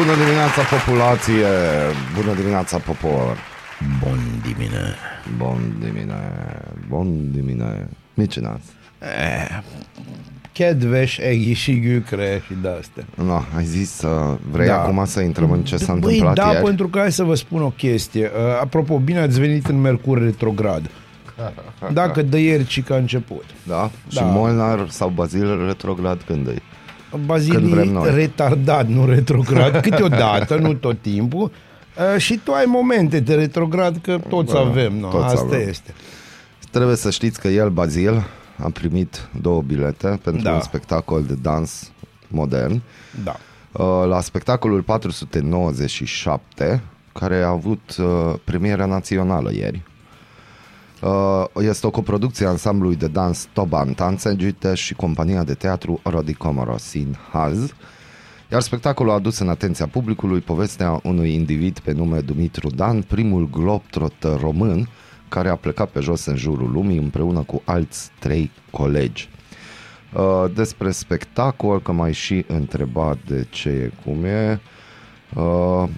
Bună dimineața, populație! Bună dimineața, popor! Bun dimine. Bun dimine, bun dimine. Micinat. Eh, kedves egészségükre și de-astea. No, ai zis să vrei Da. acum să intrăm în ce s-a Băi, întâmplat da, ieri? pentru că hai să vă spun o chestie. Uh, apropo, bine ați venit în Mercur retrograd. Dacă de ieri ci că a început. Da? Și Da. Molnar sau Bazil retrograd când e? Când vrem Bazilii noi. retardat, nu retrograd, câteodată, nu tot timpul. Uh, și tu ai momente de retrograd, că toți Da, avem, nu? toți Asta avem. este. Trebuie să știți că el, Bazil, a primit două bilete pentru Da. un spectacol de dans modern. Da. Uh, la spectacolul 497, care a avut uh, premiera națională ieri. Uh, Este o coproducție a ansamblului de dans Toban Tanțegite și compania de teatru Rodi Comoros in Haz. Iar spectacolul a adus în atenția publicului povestea unui individ pe nume Dumitru Dan, primul globetrotter român care a plecat pe jos în jurul lumii împreună cu alți trei colegi. Uh, despre spectacol, că mai și întrebat de ce e cum e. Uh,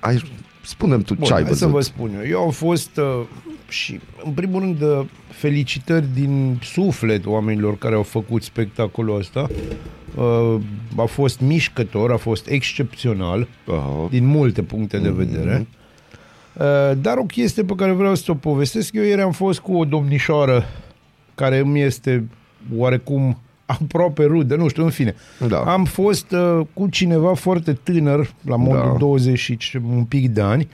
ai, spunem tu Bun, ce ai hai să văzut. vă spun eu. Eu am fost uh, și, în primul rând, uh, felicitări din suflet oamenilor care au făcut spectacolul ăsta. Uh, a fost mișcător, a fost excepțional, Uh, din multe puncte de vedere. Uh, dar o chestie pe care vreau să o povestesc, eu ieri am fost cu o domnișoară care îmi este oarecum aproape rudă, nu știu, în fine. Da. Am fost uh, cu cineva foarte tânăr, la modul Da. 20 și ce- un pic de ani,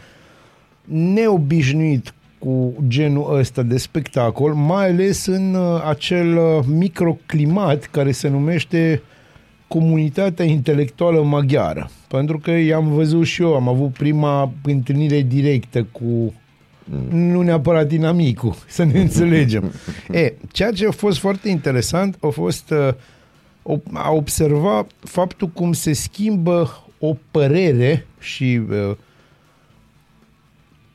neobișnuit cu genul ăsta de spectacol, mai ales în uh, acel uh, microclimat care se numește comunitatea intelectuală maghiară. Pentru că i-am văzut și eu, am avut prima întâlnire directă cu nu neapărat dinamicul, să ne înțelegem. e, ceea ce a fost foarte interesant a fost uh, o- a observa faptul cum se schimbă o părere și uh,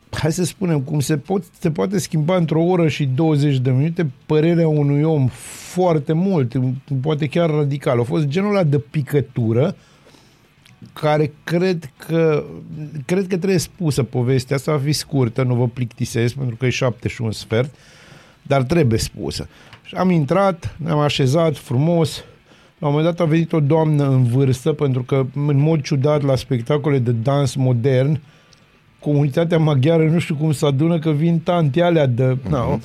hai să spunem, cum se, pot, se poate schimba într-o oră și 20 de minute părerea unui om foarte mult, poate chiar radical. A fost genul ăla de picătură care cred că cred că trebuie spusă povestea asta, va fi scurtă, nu vă plictisesc pentru că e șapte și un sfert, dar trebuie spusă. Și am intrat, ne-am așezat frumos, la un moment dat a venit o doamnă în vârstă, pentru că în mod ciudat la spectacole de dans modern, comunitatea maghiară nu știu cum se adună că vin tanti alea de... Uh-huh. Na,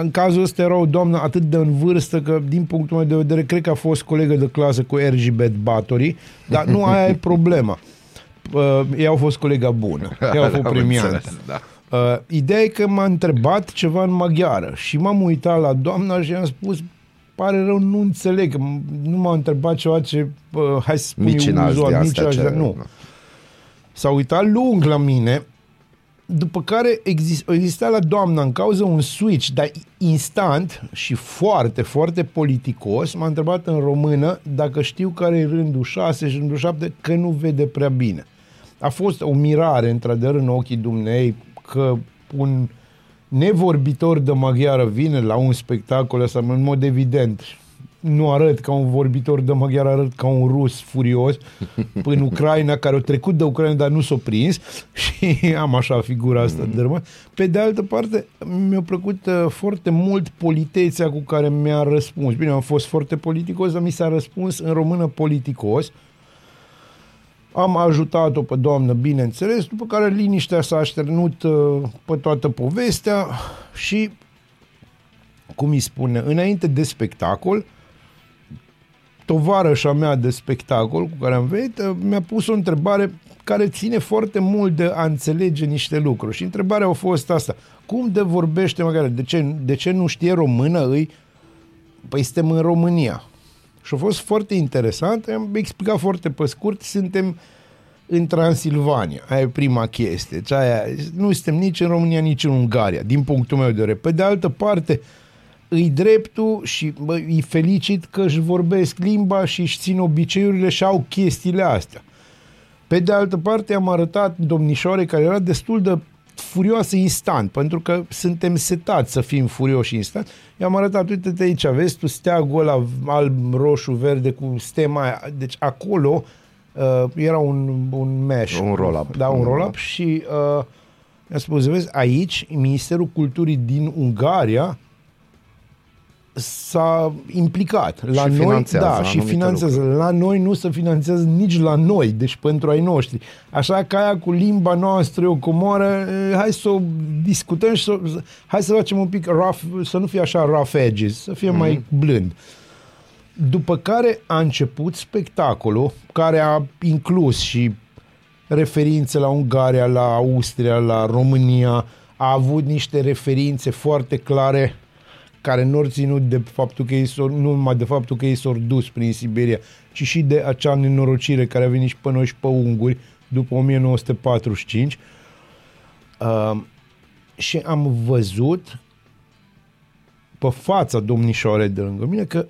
în cazul ăsta era o doamnă atât de în vârstă că din punctul meu de vedere cred că a fost colegă de clasă cu Ergibet Batory, dar nu aia e problema. Uh, ei au fost colega bună, ei au fost Am premiantă. înțeles, da. Uh, ideea e că m-a întrebat ceva în maghiară și m-am uitat la doamna și i-am spus pare rău, nu înțeleg, că m- nu m-a întrebat ceva ce, uh, hai să spun Mici eu, înalți uzual, de mici astea așa, ce- nu. S-a uitat lung la mine, după care exist, exista la doamna în cauză un switch, dar instant și foarte, foarte politicos, m-a întrebat în română dacă știu care e rândul 6 și rândul 7, că nu vede prea bine. A fost o mirare, într-adevăr, în ochii dumneei că un nevorbitor de maghiară vine la un spectacol ăsta, în mod evident, nu arăt ca un vorbitor de maghiară, arăt ca un rus furios în Ucraina, care a trecut de Ucraina, dar nu s-a prins și am așa figura asta de rămân. Pe de altă parte, mi-a plăcut uh, foarte mult politețea cu care mi-a răspuns. Bine, am fost foarte politicos, dar mi s-a răspuns în română politicos. Am ajutat-o pe doamnă, bineînțeles, după care liniștea s-a așternut uh, pe toată povestea și, cum îi spune, înainte de spectacol, tovarășa mea de spectacol cu care am venit uh, mi-a pus o întrebare care ține foarte mult de a înțelege niște lucruri. Și întrebarea a fost asta. Cum de vorbește maghiară? De ce, de ce nu știe română? Îi... Păi suntem în România. Și a fost foarte interesant. Am explicat foarte pe scurt. Suntem în Transilvania. Aia e prima chestie. Deci aia, nu suntem nici în România, nici în Ungaria, din punctul meu de vedere. Pe de altă parte, îi dreptul și bă, îi felicit că își vorbesc limba și își țin obiceiurile și au chestiile astea. Pe de altă parte, am arătat domnișoare care era destul de furioasă instant, pentru că suntem setați să fim furioși instant. I-am arătat, uite-te aici, vezi tu steagul ăla alb, roșu, verde cu stema aia. Deci acolo uh, era un, un mesh. Un roll-up. Da, un Un roll-up roll-up. și uh, mi-a spus, vezi, aici Ministerul Culturii din Ungaria s-a implicat. La Și noi, finanțează da, și anumite finanțează. La noi nu se finanțează nici la noi, deci pentru ai noștri. Așa că aia cu limba noastră e o comoară, eh, hai să o discutăm și să, hai să facem un pic rough, să nu fie așa rough edges, să fie mm-hmm. mai blând. După care a început spectacolul, care a inclus și referințe la Ungaria, la Austria, la România, a avut niște referințe foarte clare care nu au ținut de faptul că ei s-au, nu numai de faptul că ei s-au dus prin Siberia, ci și de acea nenorocire care a venit și pe noi și pe unguri după 1945. Uh, și am văzut pe fața domnișoarei de lângă mine că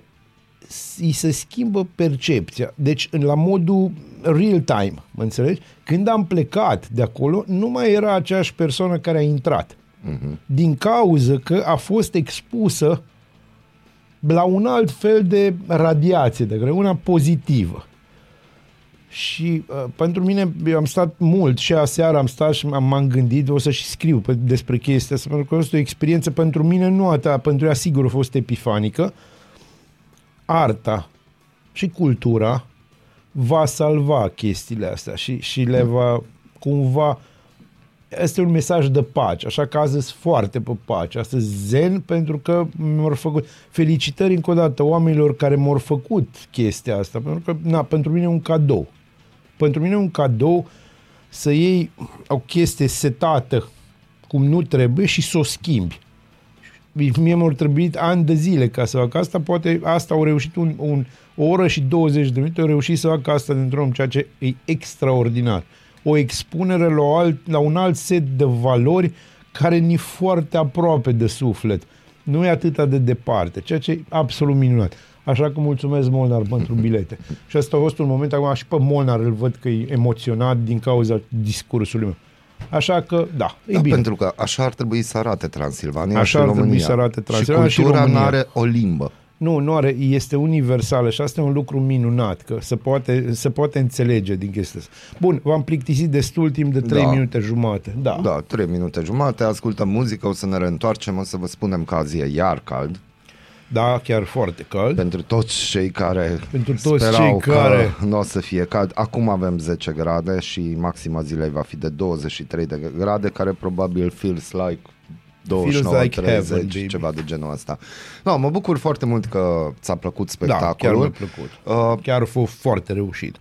s- îi se schimbă percepția. Deci, în- la modul real time, mă înțelegi? Când am plecat de acolo, nu mai era aceeași persoană care a intrat. Uh-huh. Din cauză că a fost expusă la un alt fel de radiație, de greu, una pozitivă. Și uh, pentru mine, eu am stat mult și aseară am stat și m-am, m-am gândit, o să și scriu pe, despre chestia asta, pentru că a fost o experiență pentru mine, nu a ta, pentru ea sigur a fost epifanică. Arta și cultura va salva chestiile astea și, și le va cumva este un mesaj de pace, așa că azi sunt foarte pe pace, astăzi zen pentru că mi-au făcut felicitări încă o dată oamenilor care mi-au făcut chestia asta, pentru că na, pentru mine e un cadou. Pentru mine e un cadou să iei o chestie setată cum nu trebuie și să o schimbi. Mie mi-au trebuit ani de zile ca să fac asta, poate asta au reușit un, un, o oră și 20 de minute, au reușit să fac asta dintr-un om, ceea ce e extraordinar. O expunere la, o alt, la un alt set de valori care ni foarte aproape de suflet. Nu e atât de departe, ceea ce e absolut minunat. Așa că mulțumesc Molnar pentru bilete. Și asta a fost un moment, acum și pe Molnar îl văd că e emoționat din cauza discursului meu. Așa că, da, e Da, bine. pentru că așa ar trebui să arate Transilvania Așa și ar România. trebui să arate Transilvania și și cultura România. nu are o limbă. Nu, nu are, este universală și asta e un lucru minunat, că se poate, se poate înțelege din chestia asta. Bun, v-am plictisit destul timp de 3 Da. minute jumate. Da. Da, 3 minute jumate, ascultăm muzică, o să ne reîntoarcem, o să vă spunem că azi e iar cald. da, chiar foarte cald. Pentru toți cei care Pentru toți sperau cei care- că nu o să fie cald. Acum avem 10 grade și maxima zilei va fi de 23 de grade, care probabil feels like 29, like 30, heaven, baby. ceva de genul ăsta. No, mă bucur foarte mult că ți-a plăcut Da, chiar spectacolul. mi-a plăcut. Uh, Chiar a fost foarte reușit.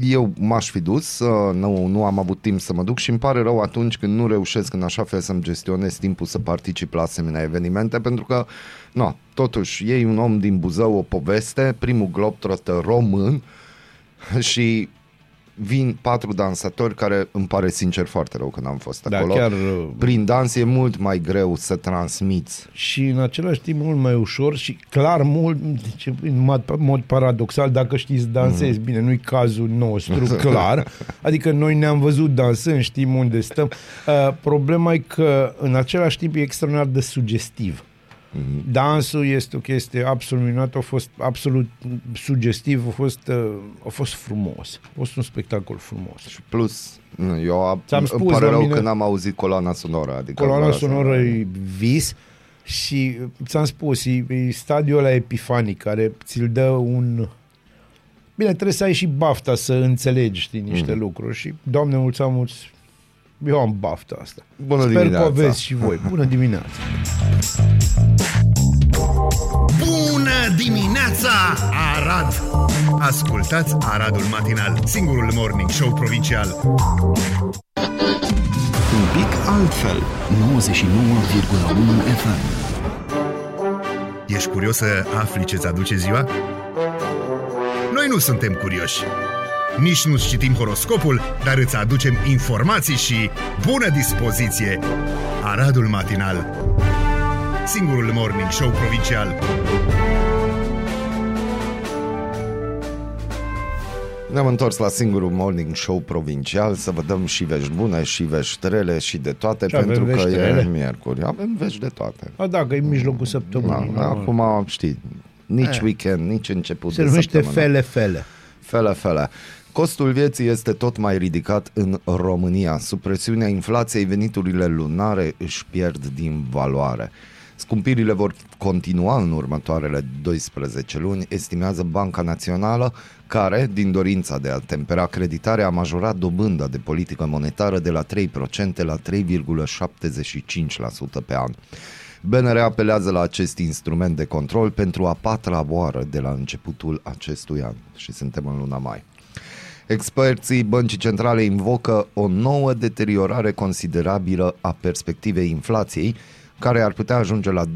eu m-aș fi dus, uh, nu, nu am avut timp să mă duc și îmi pare rău atunci când nu reușesc în așa fel să-mi gestionez timpul să particip la asemenea evenimente, pentru că, no, totuși, ei un om din Buzău, o poveste, primul globetrotter român și vin patru dansatori care îmi pare sincer foarte rău că n-am fost Da, acolo. chiar... uh, Prin dans e mult mai greu să transmiți. și în același timp mult mai ușor și clar mult, deci, în mod, mod paradoxal, dacă știți să dansezi, mm. bine, nu-i cazul nostru, clar, adică noi ne-am văzut dansând, știm unde stăm. Uh, problema e că în același timp e extraordinar de sugestiv. Mm-hmm. Dansul este o chestie absolut minunată, a fost absolut sugestiv, a fost, uh, a fost frumos. A fost un spectacol frumos. Și plus, nu, eu a, Ți-am îmi spus pare la rău mine- că n-am auzit coloana sonoră. Adică Coloana vreau să- sonoră e vis și ți-am spus, e, e stadiul ăla epifanic care ți-l dă un... Bine, trebuie să ai și bafta să înțelegi știi, niște mm. lucruri și, Doamne, mulțumesc mult, eu am bafta asta. Bună Sper dimineața. că o aveți și voi. Bună dimineața! Bună dimineața, Arad! Ascultați Aradul Matinal, singurul morning show provincial. Un pic altfel 99,1 FM Ești curios să afli ce-ți aduce ziua? Noi nu suntem curioși. Nici nu citim horoscopul, dar îți aducem informații și bună dispoziție. Aradul Matinal Singurul Morning Show Provincial Ne-am întors la singurul morning show provincial să vă dăm și vești bune și vești rele și de toate Și avem pentru că vești e rele? miercuri. Avem vești de toate. A, da, că e mijlocul Da, săptămânii. nu? acum știi, nici Eh. weekend, nici început Se de numește săptămână. fele, fele. Fele, fele. Costul vieții este tot mai ridicat în România. Sub presiunea inflației, veniturile lunare își pierd din valoare. Scumpirile vor continua în următoarele 12 luni, estimează Banca Națională, care, din dorința de a tempera creditarea, a majorat dobânda de politică monetară de la 3% la 3,75% pe an. BNR apelează la acest instrument de control pentru a patra oară de la începutul acestui an și suntem în luna mai. Experții băncii centrale invocă o nouă deteriorare considerabilă a perspectivei inflației, care ar putea ajunge la 12%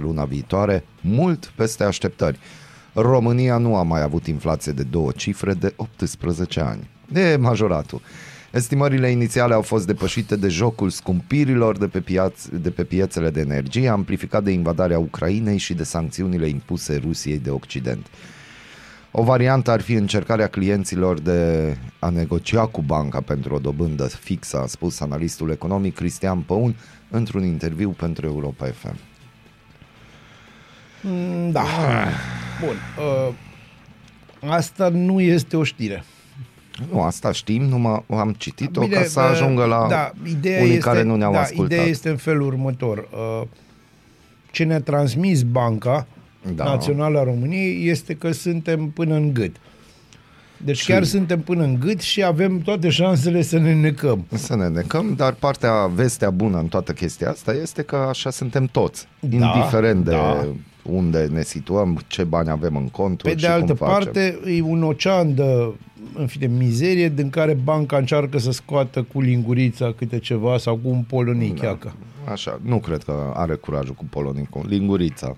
luna viitoare, mult peste așteptări. România nu a mai avut inflație de două cifre de 18 ani. E majoratul. Estimările inițiale au fost depășite de jocul scumpirilor de pe, piaț- de pe piețele de energie, amplificat de invadarea Ucrainei și de sancțiunile impuse Rusiei de Occident. O variantă ar fi încercarea clienților de a negocia cu banca pentru o dobândă fixă, a spus analistul economic Cristian Păun într-un interviu pentru Europa FM. Mm, Da. Bun. Uh, asta nu este o știre. Nu, asta știm, numai am citit-o Bine, ca să uh, ajungă la da, ideea unii este, care nu ne-au da, ascultat. Ideea este în felul următor. Uh, Ce ne-a transmis Banca Da. Națională a României este că suntem până în gât. Deci Și- chiar suntem până în gât și avem toate șansele să ne necăm. Să ne necăm, dar partea, vestea bună în toată chestia asta este că așa suntem toți, Da, indiferent de da. unde ne situăm, ce bani avem în conturi Pe și de altă cum facem. parte, e un ocean de, în fine, mizerie din care banca încearcă să scoată cu lingurița câte ceva sau cu un polonic, da. Așa, nu cred că are curajul cu polonicul. Lingurița.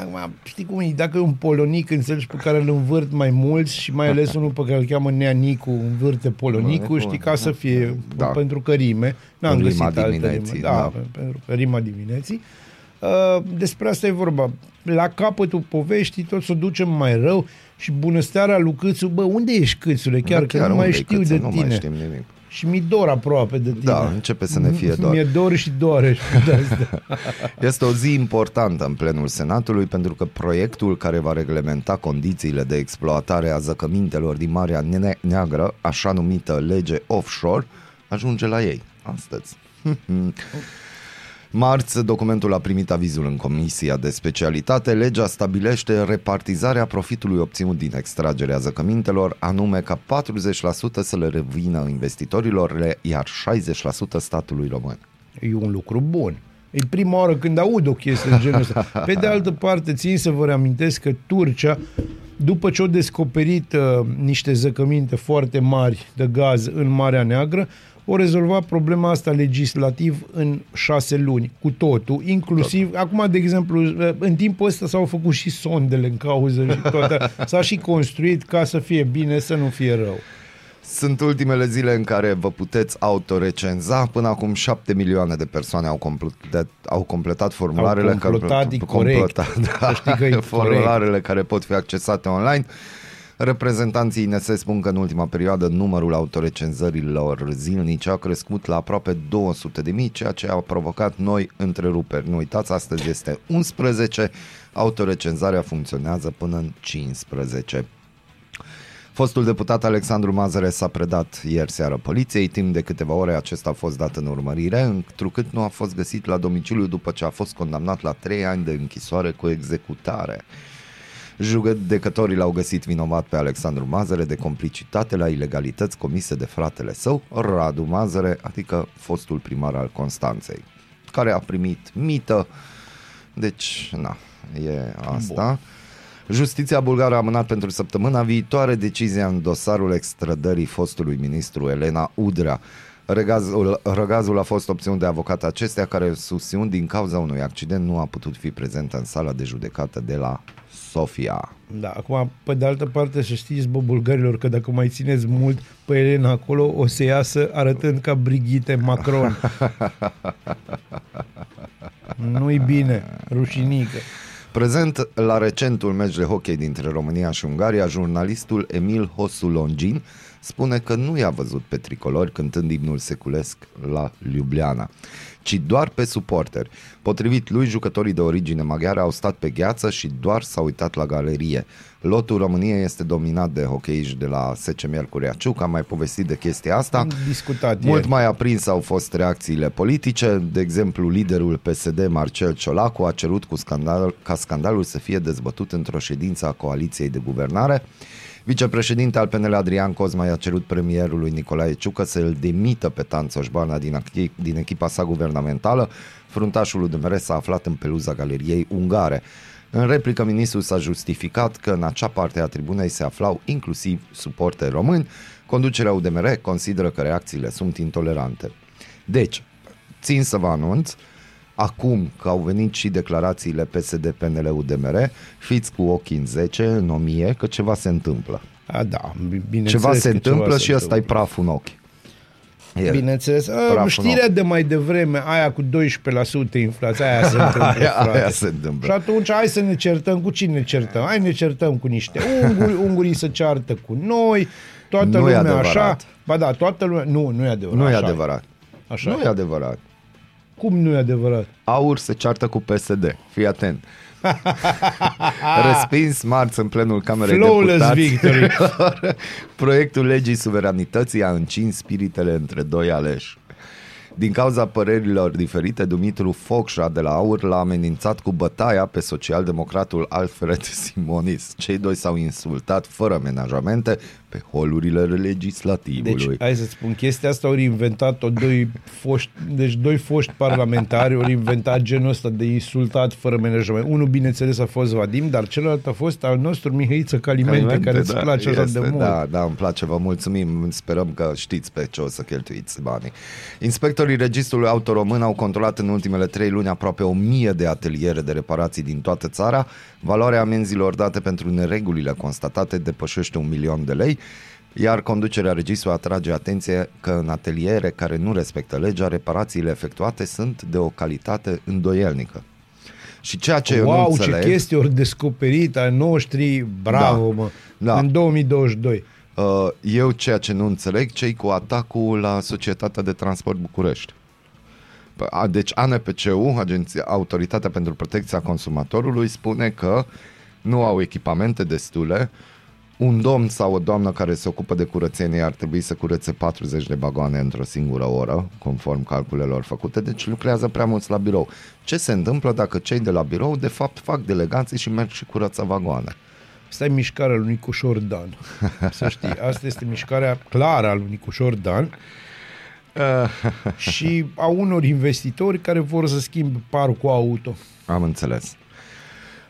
Acum, știi cum e, dacă e un polonic înțelegi pe care îl învârt mai mulți și mai ales unul pe care îl cheamă Nea Nicu, învârte polonicul, Polonicul, știi, ca să fie, da. pentru că rime. N-am Rima găsit altă dimineții, rimă. Da, da. pentru că rima dimineții. Uh, despre asta e vorba. La capătul poveștii tot să o ducem mai rău și bunăstarea lui Câțu, bă, unde ești Câțule? Chiar, Da, că nu mai unde-i știu Câță? de nu tine. mai știm nimic. Și mi dor aproape de tine. Da, începe să ne fie dor. Mi-e dor și doare și de asta. Este o zi importantă în plenul Senatului pentru că proiectul care va reglementa condițiile de exploatare a zăcămintelor din Marea Ne- Neagră, așa numită lege offshore, ajunge la ei astăzi. Marți, documentul a primit avizul în comisia de specialitate. Legea stabilește repartizarea profitului obținut din extragerea zăcămintelor, anume ca 40% să le revină investitorilor, iar 60% statului român. E un lucru bun. E prima oară când aud o chestie de genul ăsta. Pe de altă parte, țin să vă reamintesc că Turcia, după ce au descoperit uh, niște zăcăminte foarte mari de gaz în Marea Neagră, o rezolvat problema asta legislativ în șase luni, cu totul, inclusiv, Tot. acum, de exemplu, uh, în timpul ăsta s-au făcut și sondele în cauză și toate, s-a și construit ca să fie bine, să nu fie rău. Sunt ultimele zile în care vă puteți autorecenza. Până acum 7 milioane de persoane au completat, au completat formularele. Au completat, e corect. da, Să știi că e formularele care pot fi accesate online. Reprezentanții INS spun că în ultima perioadă numărul autorecenzărilor zilnice a crescut la aproape 200 de mii, ceea ce a provocat noi întreruperi. Nu uitați, astăzi este 11, autorecenzarea funcționează până în 15. Fostul deputat Alexandru Mazăre s-a predat ieri seară poliției. Timp de câteva ore acesta a fost dat în urmărire, întrucât nu a fost găsit la domiciliu după ce a fost condamnat la 3 ani de închisoare cu executare. Judecătorii l-au găsit vinovat pe Alexandru Mazăre de complicitate la ilegalități comise de fratele său, Radu Mazăre, adică fostul primar al Constanței, care a primit mită. Deci, na, e asta. Bun. Justiția bulgară a amânat pentru săptămâna viitoare decizia în dosarul extrădării fostului ministru Elena Udrea. Regazul, răgazul a fost obținut de avocat acestea care susțin din cauza unui accident nu a putut fi prezent în sala de judecată de la Sofia. Da, acum, pe de altă parte, să știți, bă, bulgarilor, că dacă mai țineți mult pe Elena acolo, o să iasă arătând ca Brigitte Macron. Nu-i bine, rușinică. Prezent la recentul meci de hockey dintre România și Ungaria, jurnalistul Emil Hosu Longin spune că nu i-a văzut pe tricolori cântând imnul seculesc la Ljubljana, ci doar pe suporteri. Potrivit lui, jucătorii de origine maghiară au stat pe gheață și doar s-au uitat la galerie. Lotul României este dominat de hockeyiști de la SC Miercurea Ciuc, am mai povestit de chestia asta. Am discutat Mult ieri. mai aprins au fost reacțiile politice. De exemplu, liderul PSD, Marcel Ciolacu, a cerut cu scandal, ca scandalul să fie dezbătut într-o ședință a coaliției de guvernare. Vicepreședinte al PNL Adrian Cosma i-a cerut premierului Nicolae Ciucă să îl demită pe Tanțoș Bana din, achip- din echipa sa guvernamentală. Fruntașul UDMR s-a aflat în peluza galeriei ungare. În replică, ministrul s-a justificat că în acea parte a tribunei se aflau inclusiv suporteri români. Conducerea UDMR consideră că reacțiile sunt intolerante. Deci, țin să vă anunț, acum că au venit și declarațiile PSD, PNL, UDMR, fiți cu ochii în 10, în 1000, că ceva se întâmplă. A, da, bineînțeles Ceva se că întâmplă ceva și se ăsta e întâmplă. praful în ochi. E- Bineînțeles. A, Praful știrea nou. de mai devreme, aia cu 12% inflație, aia se întâmplă, Aia- frate. aia se întâmplă. Și atunci hai să ne certăm. Cu cine ne certăm? Hai ne certăm cu niște unguri, ungurii să ceartă cu noi, toată Nu e lumea adevărat. așa. Ba da, toată lumea... Nu, nu e adevărat. Nu e așa adevărat. Așa Nu e. e adevărat. Cum nu e adevărat? Aur se ceartă cu PSD. Fii atent. Respins marți în plenul Camerei Flawless Deputaților. victory. Proiectul legii suveranității a încins spiritele între doi aleși. Din cauza părerilor diferite, Dumitru Focșa de la AUR l-a amenințat cu bătaia pe socialdemocratul Alfred Simonis. Cei doi s-au insultat fără amenajamente pe holurile legislativului. Deci, hai să spun, chestia asta ori inventat-o doi foști, deci doi foști parlamentari ori inventat genul ăsta de insultat fără management. Unul, bineînțeles, a fost Vadim, dar celălalt a fost al nostru Mihăiță Calimente, Calimente, care îți da, place așa este, de mult. Da, da, îmi place, vă mulțumim. Sperăm că știți pe ce o să cheltuiți banii. Inspectorii Registrului Auto Român au controlat în ultimele trei luni aproape o mie de ateliere de reparații din toată țara. Valoarea amenzilor date pentru neregulile constatate depășește un milion de lei. Iar conducerea registrului atrage atenție că în ateliere care nu respectă legea, reparațiile efectuate sunt de o calitate îndoielnică. Și ceea ce eu nu wow, ce înțeleg... chestii ori descoperit ai noștri, bravo, Da. mă, Da. în 2022. Uh, Eu ceea ce nu înțeleg, cei cu atacul la Societatea de Transport București. P- a- Deci ANPCU, Agenția, Autoritatea pentru Protecția Consumatorului, spune că nu au echipamente destule. Un domn sau o doamnă care se ocupă de curățenie ar trebui să curețe 40 de bagoane într-o singură oră, conform calculelor făcute, deci lucrează prea mulți la birou. Ce se întâmplă dacă cei de la birou, de fapt, fac delegații și merg și curăță vagoane? Asta e mișcarea lui Nicușor Dan. Să știi, asta este mișcarea clară a lui Nicușor Dan și a unor investitori care vor să schimbe parcul auto. Am înțeles.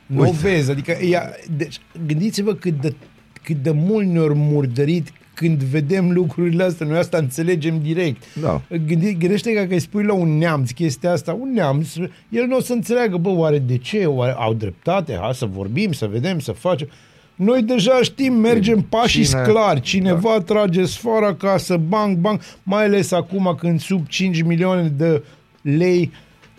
Nu o vezi, adică ea, deci, gândiți-vă cât de, cât de mult ne-au murdărit când vedem lucrurile astea, noi asta înțelegem direct. Da. Gândi, gândește că, că îi spui la un neamț chestia asta, un neamț, el nu o să înțeleagă, bă, oare de ce, oare au dreptate, hai să vorbim, să vedem, să facem. Noi deja știm, mergem pașii Cine- clari, cineva da. trage sfoara acasă, bang, bang, mai ales acum când sub 5 milioane de lei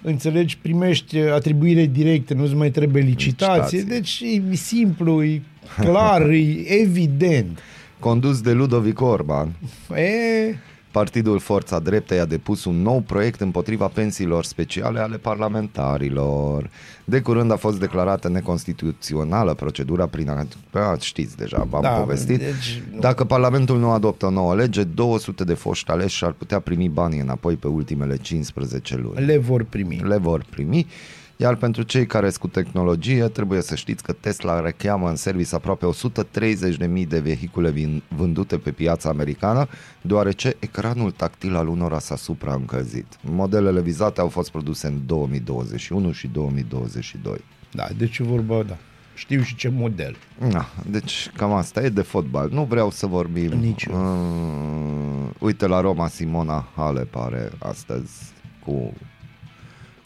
înțelegi, primești atribuire directă, nu-ți mai trebuie licitație. Licitație. Deci e simplu, e clar, e evident. Condus de Ludovic Orban, E, Partidul Forța Dreptei a depus un nou proiect împotriva pensiilor speciale ale parlamentarilor. De curând a fost declarată neconstituțională procedura prin a... a știți deja, v-am Da, povestit. deci nu. Dacă Parlamentul nu adoptă o nouă lege, 200 de foști aleși ar putea primi banii înapoi pe ultimele 15 luni. le vor primi. le vor primi. Iar pentru cei care sunt cu tehnologie, trebuie să știți că Tesla recheamă în service aproape 130.000 de vehicule vin- vândute pe piața americană, deoarece ecranul tactil al unora s-a supraîncălzit. Modelele vizate au fost produse în 2021 și 2022. Da, deci e vorba, da. Știu și ce model. Na, deci cam asta e de fotbal. Nu vreau să vorbim. Nici eu. Uh, uite la Roma Simona Hale pare astăzi cu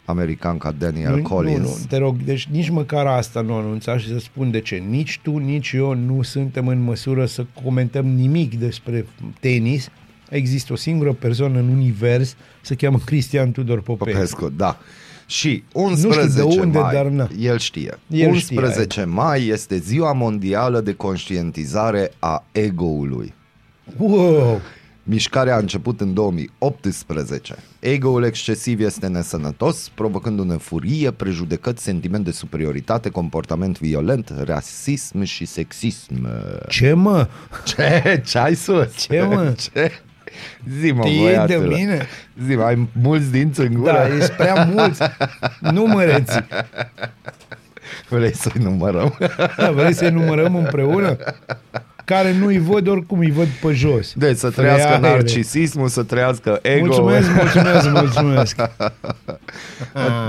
american ca Daniel nu, Collins. Nu, nu, te rog, deci nici măcar asta nu anunța și să spun de ce. Nici tu, nici eu nu suntem în măsură să comentăm nimic despre tenis. Există o singură persoană în univers, se cheamă Cristian Tudor Popescu. Popescu, da. Și 11 știu de unde, mai, dar na. el știe. El 11 știe, mai este ziua mondială de conștientizare a ego-ului. Wow! Mișcarea a început în 2018. Ego-ul excesiv este nesănătos, provocându-ne furie, prejudecăți, sentiment de superioritate, comportament violent, rasism și sexism. Ce mă? Ce? Ce ai sus? Ce, mă? Ce? Zi mă, Știi de băiatule. mine? Zi mă, ai mulți dinți în gură? Da, ești prea mulți. Nu mă reți. Vrei să-i numărăm? Da, vrei să-i numărăm împreună? Care nu-i văd, oricum îi văd pe jos. Deci să trăiască Fraiere. narcisismul, să trăiască ego. Mulțumesc, mulțumesc, mulțumesc.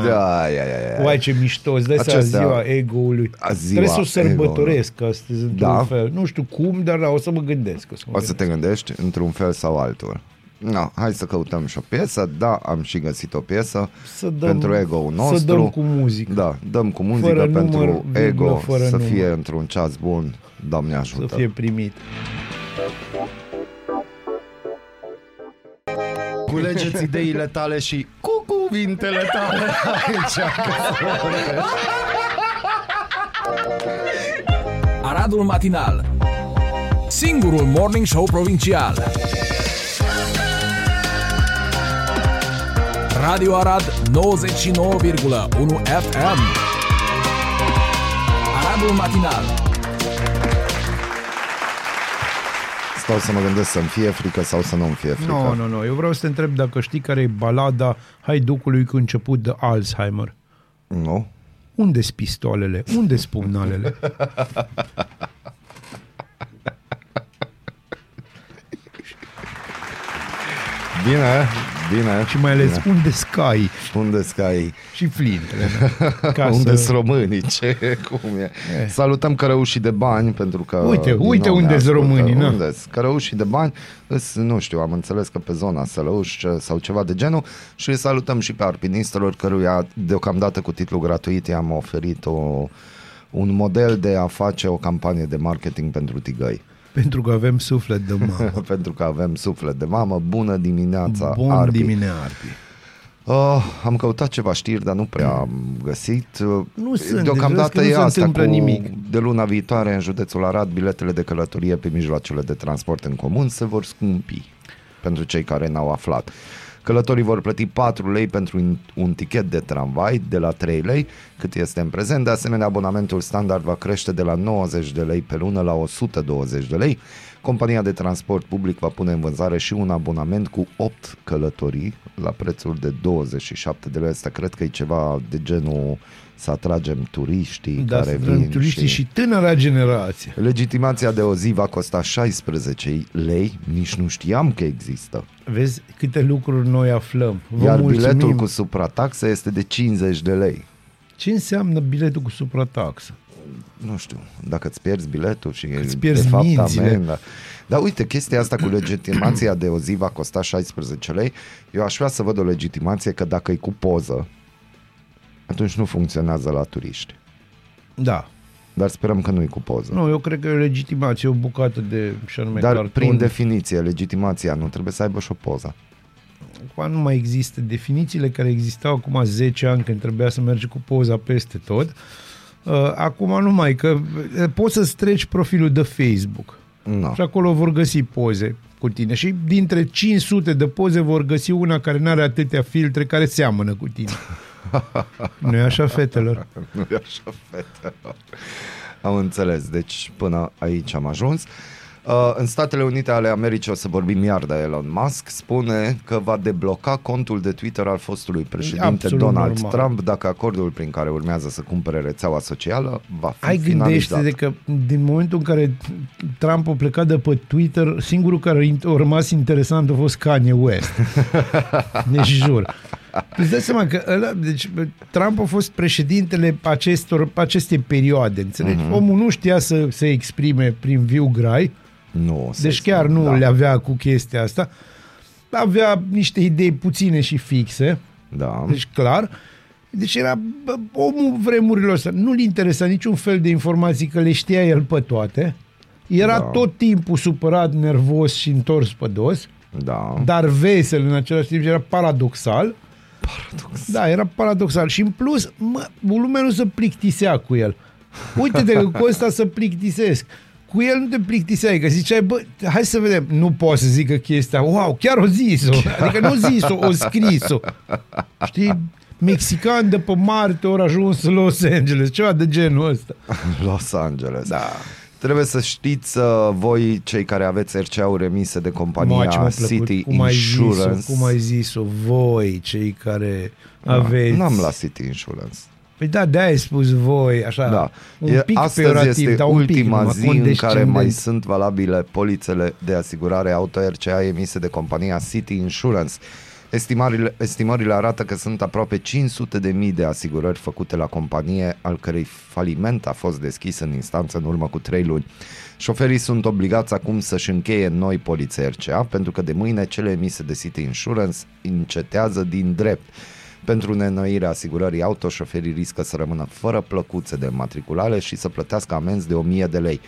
Da, ia, ia, ia. Uai, ce mișto, îți dai seama Acestea- ziua ego-ului. A, ziua Trebuie să o sărbătoresc astăzi, într-un Da? fel. Nu știu cum, dar da, o să mă gândesc. O să, mă O să te gândești într-un fel sau altul. No, hai să căutăm și o piesă. Da, am și găsit o piesă Să dăm- pentru ego-ul nostru. să dăm cu muzică. Da, dăm cu muzică Fără pentru număr, virgulă, ego fără să număr. fie într-un ceas bun. Doamne Să ajută. fie primit. Culegeți ideile tale și cu cuvintele tale aici. Aradul Matinal Singurul Morning Show Provincial Radio Arad 99,1 FM Aradul Matinal Stau să mă gândesc să-mi fie frică sau să nu-mi fie frică. Nu, nu, nu. Eu vreau să te întreb dacă știi care e balada Haiducului cu început de Alzheimer. Nu? Unde-s pistolele? Unde-s pumnalele? Bine, bine. Și mai ales bine. unde scai Unde scai? și flintele. Ca unde să... sunt românii? Ce? Cum e? Salutăm cărăușii de bani pentru că... Uite, din uite nou ne unde-s ascultă. românii, na. Unde-s? Cărăușii de bani, îs, nu știu, am înțeles că pe zona Sălăuș ce- sau ceva de genul și îi salutăm și pe alpinistelor căruia deocamdată cu titlu gratuit i-am oferit o, un model de a face o campanie de marketing pentru tigăi. Pentru că avem suflet de mamă. pentru că avem suflet de mamă. Bună dimineața, Bun Arpi. dimineața, Arpi. Uh, am căutat ceva știri, dar nu prea am găsit. Uh, Nu sunt, Deocamdată deci vezi că e nu se asta întâmplă cu nimic. de luna viitoare în județul Arad, biletele de călătorie pe mijloacele de transport în comun se vor scumpi pentru cei care n-au aflat. Călătorii vor plăti 4 lei pentru un- un tichet de tramvai de la 3 lei, cât este în prezent. De asemenea, abonamentul standard va crește de la 90 de lei pe lună la 120 de lei. Compania de transport public va pune în vânzare și un abonament cu 8 călătorii la prețul de 27 de lei. Asta cred că e ceva de genul să atragem turiștii Da, care să vin vin turiștii și tânăra generație. Legitimația de o zi va costa 16 lei, nici nu știam că există. Vezi câte lucruri noi aflăm. Vă Iar mulțumim. biletul cu suprataxă este de 50 de lei. Ce înseamnă biletul cu suprataxă? Nu știu, dacă îți pierzi biletul și îți pierzi de fapt mințile. amenda. Dar uite, chestia asta cu legitimația de o zi va costa 16 lei. Eu aș vrea să văd o legitimație că dacă e cu poză, atunci nu funcționează la turiști. Da. Dar sperăm că nu e cu poză. Nu, eu cred că e o legitimație, o bucată de, și anume Dar carton. prin definiție, legitimația nu trebuie să aibă și o poză. Acum nu mai există definițiile care existau acum 10 ani când trebuia să mergi cu poza peste tot. Uh, Acum nu mai, că uh, poți să-ți treci profilul de Facebook Nu. și acolo vor găsi poze cu tine și dintre 500 de poze vor găsi una care nu are atâtea filtre care seamănă cu tine. nu e așa, fetelor? Nu e așa, fetelor. Am înțeles. Deci până aici am ajuns. Uh, în Statele Unite ale Americii, o să vorbim iar de Elon Musk, spune că va debloca contul de Twitter al fostului președinte Absolut Donald normal. Trump dacă acordul prin care urmează să cumpere rețeaua socială va fi Ai finalizat. gândește de că din momentul în care Trump a plecat de pe Twitter, singurul care a rămas interesant a fost Kanye West. Deci jur. Îți dai seama că ăla, deci, Trump a fost președintele acestor, acestei perioade, înțelegi? Mhm. Uh-huh. Omul nu știa să se exprime prin viu grai, Nu, să deci spun, chiar nu da. le avea cu chestia asta. Avea niște idei puține și fixe, Da. deci clar. Deci era bă, omul vremurilor astea. Nu-l interesa niciun fel de informații că le știa el pe toate. Era Da. da. tot timpul supărat, nervos și întors pe dos, Da. dar vesel în același timp și era paradoxal. Paradox. Da, era paradoxal. Și în plus, mă, lumea nu se plictisea cu el. Uite-te că cu ăsta să plictisesc. Cu el nu te plictiseai, că ziceai, bă, hai să vedem. Nu poți să zică chestia, wow, chiar o zis-o. Adică nu zis-o, o scris-o. Știi? Mexican de pe Marte ori ajuns în Los Angeles, ceva de genul ăsta. Los Angeles. Da. Trebuie să știți uh, voi, cei care aveți RCA-uri emise de compania Moa, ce mi-a plăcut. City cum ai Insurance. zis-o, cum ai zis-o, voi, cei care aveți... N-am la City Insurance. Păi da, de-aia ai spus voi, așa, Da. un E, pic astăzi peorativ, este dar un pic ultima numai, zi în care condescendent. mai sunt valabile polițele de asigurare auto RCA emise de compania City Insurance. Estimările, estimările arată că sunt aproape 500 de mii de asigurări făcute la companie, al cărei faliment a fost deschis în instanță în urmă cu 3 luni. Șoferii sunt obligați acum să-și încheie noi polițe RCA pentru că de mâine cele emise de City Insurance încetează din drept. Pentru neînnoirea asigurării auto, șoferii riscă să rămână fără plăcuțe de matriculare și să plătească amenzi de 1000 de lei.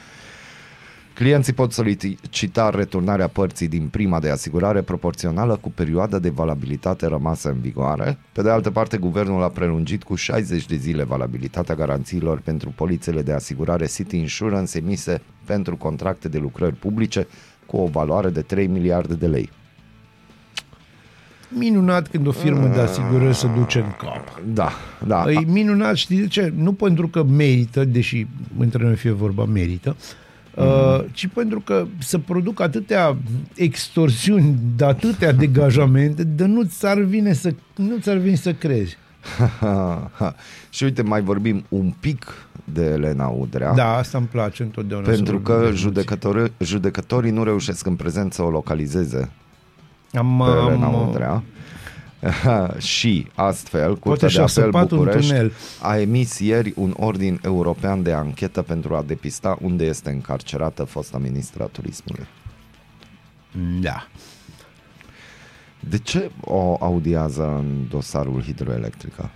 Clienții pot solicita returnarea părții din prima de asigurare proporțională cu perioada de valabilitate rămasă în vigoare. Pe de altă parte, guvernul a prelungit cu 60 de zile valabilitatea garanțiilor pentru polițele de asigurare City Insurance emise pentru contracte de lucrări publice cu o valoare de 3 miliarde de lei. Minunat când o firmă de asigurări se duce în cap. Da, da. E minunat, știi de ce? Nu pentru că merită, deși între noi fie vorba merită, uh, ci pentru că să produc atâtea extorsiuni, de atâtea degajamente, de nu ți-ar vine să, nu ți-ar vine să crezi. și uite, mai vorbim un pic de Elena Udrea. Da, asta îmi place întotdeauna. să Pentru vorbim că de judecători, judecătorii nu reușesc în prezent să o localizeze Am, pe Elena am, Udrea. Și astfel, Curtea Poate de și-a Apel săpat un București tunel. a emis ieri un ordin european de anchetă pentru a depista unde este încarcerată fosta ministra turismului. Da. De ce o audiază în dosarul hidroelectrică?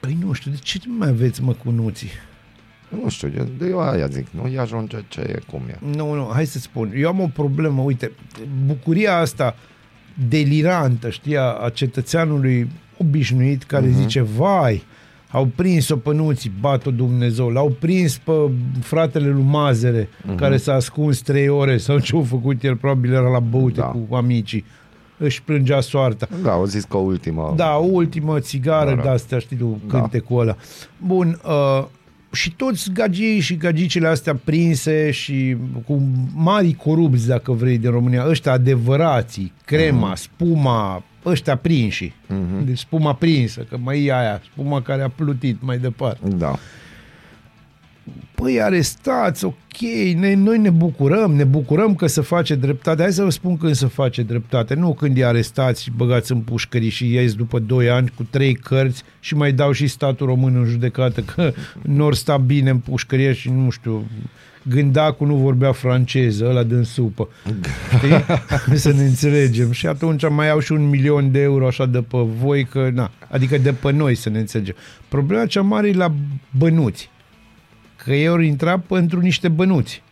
Păi nu știu, de ce nu mai aveți măcunuții? Nu știu, eu, de eu aia zic, nu îi ajunge ce e cum e. Nu, nu, hai să spun. Eu am o problemă, uite, bucuria asta delirantă, știi, a, a cetățeanului obișnuit care uh-huh. zice, vai, au prins-o pe nuții, bat-o Dumnezeu, l-au prins pe fratele lui Mazere, uh-huh. care s-a ascuns trei ore sau ce-au făcut el, probabil era la băute Da. da. cu amicii, își plângea soarta. Da, au zis că o ultimă... Da, o ultimă țigară Da. de astea, știi tu, Da. cântecul ăla. Bun, uh, și toți gagii și gagicile astea prinse și cu mari corupți, dacă vrei, din România, ăștia adevărații, crema, spuma, ăștia prinși. Deci spuma prinsă, că mai e aia, spuma care a plutit mai departe. Da. Păi arestați, ok, ne, noi ne bucurăm, ne bucurăm că se face dreptate. Hai să vă spun când se face dreptate, nu când îi arestați și băgați în pușcării și ies după 2 ani cu trei cărți și mai dau și statul român în judecată că nu ori sta bine în pușcărie și nu știu, gândacul nu vorbea franceză, ăla din supă. Știi? să ne înțelegem. Și atunci mai au și un milion de euro așa de pe voi, că, na, adică de pe noi să ne înțelegem. Problema cea mare e la bănuți că ei au intrat pentru niște bănuți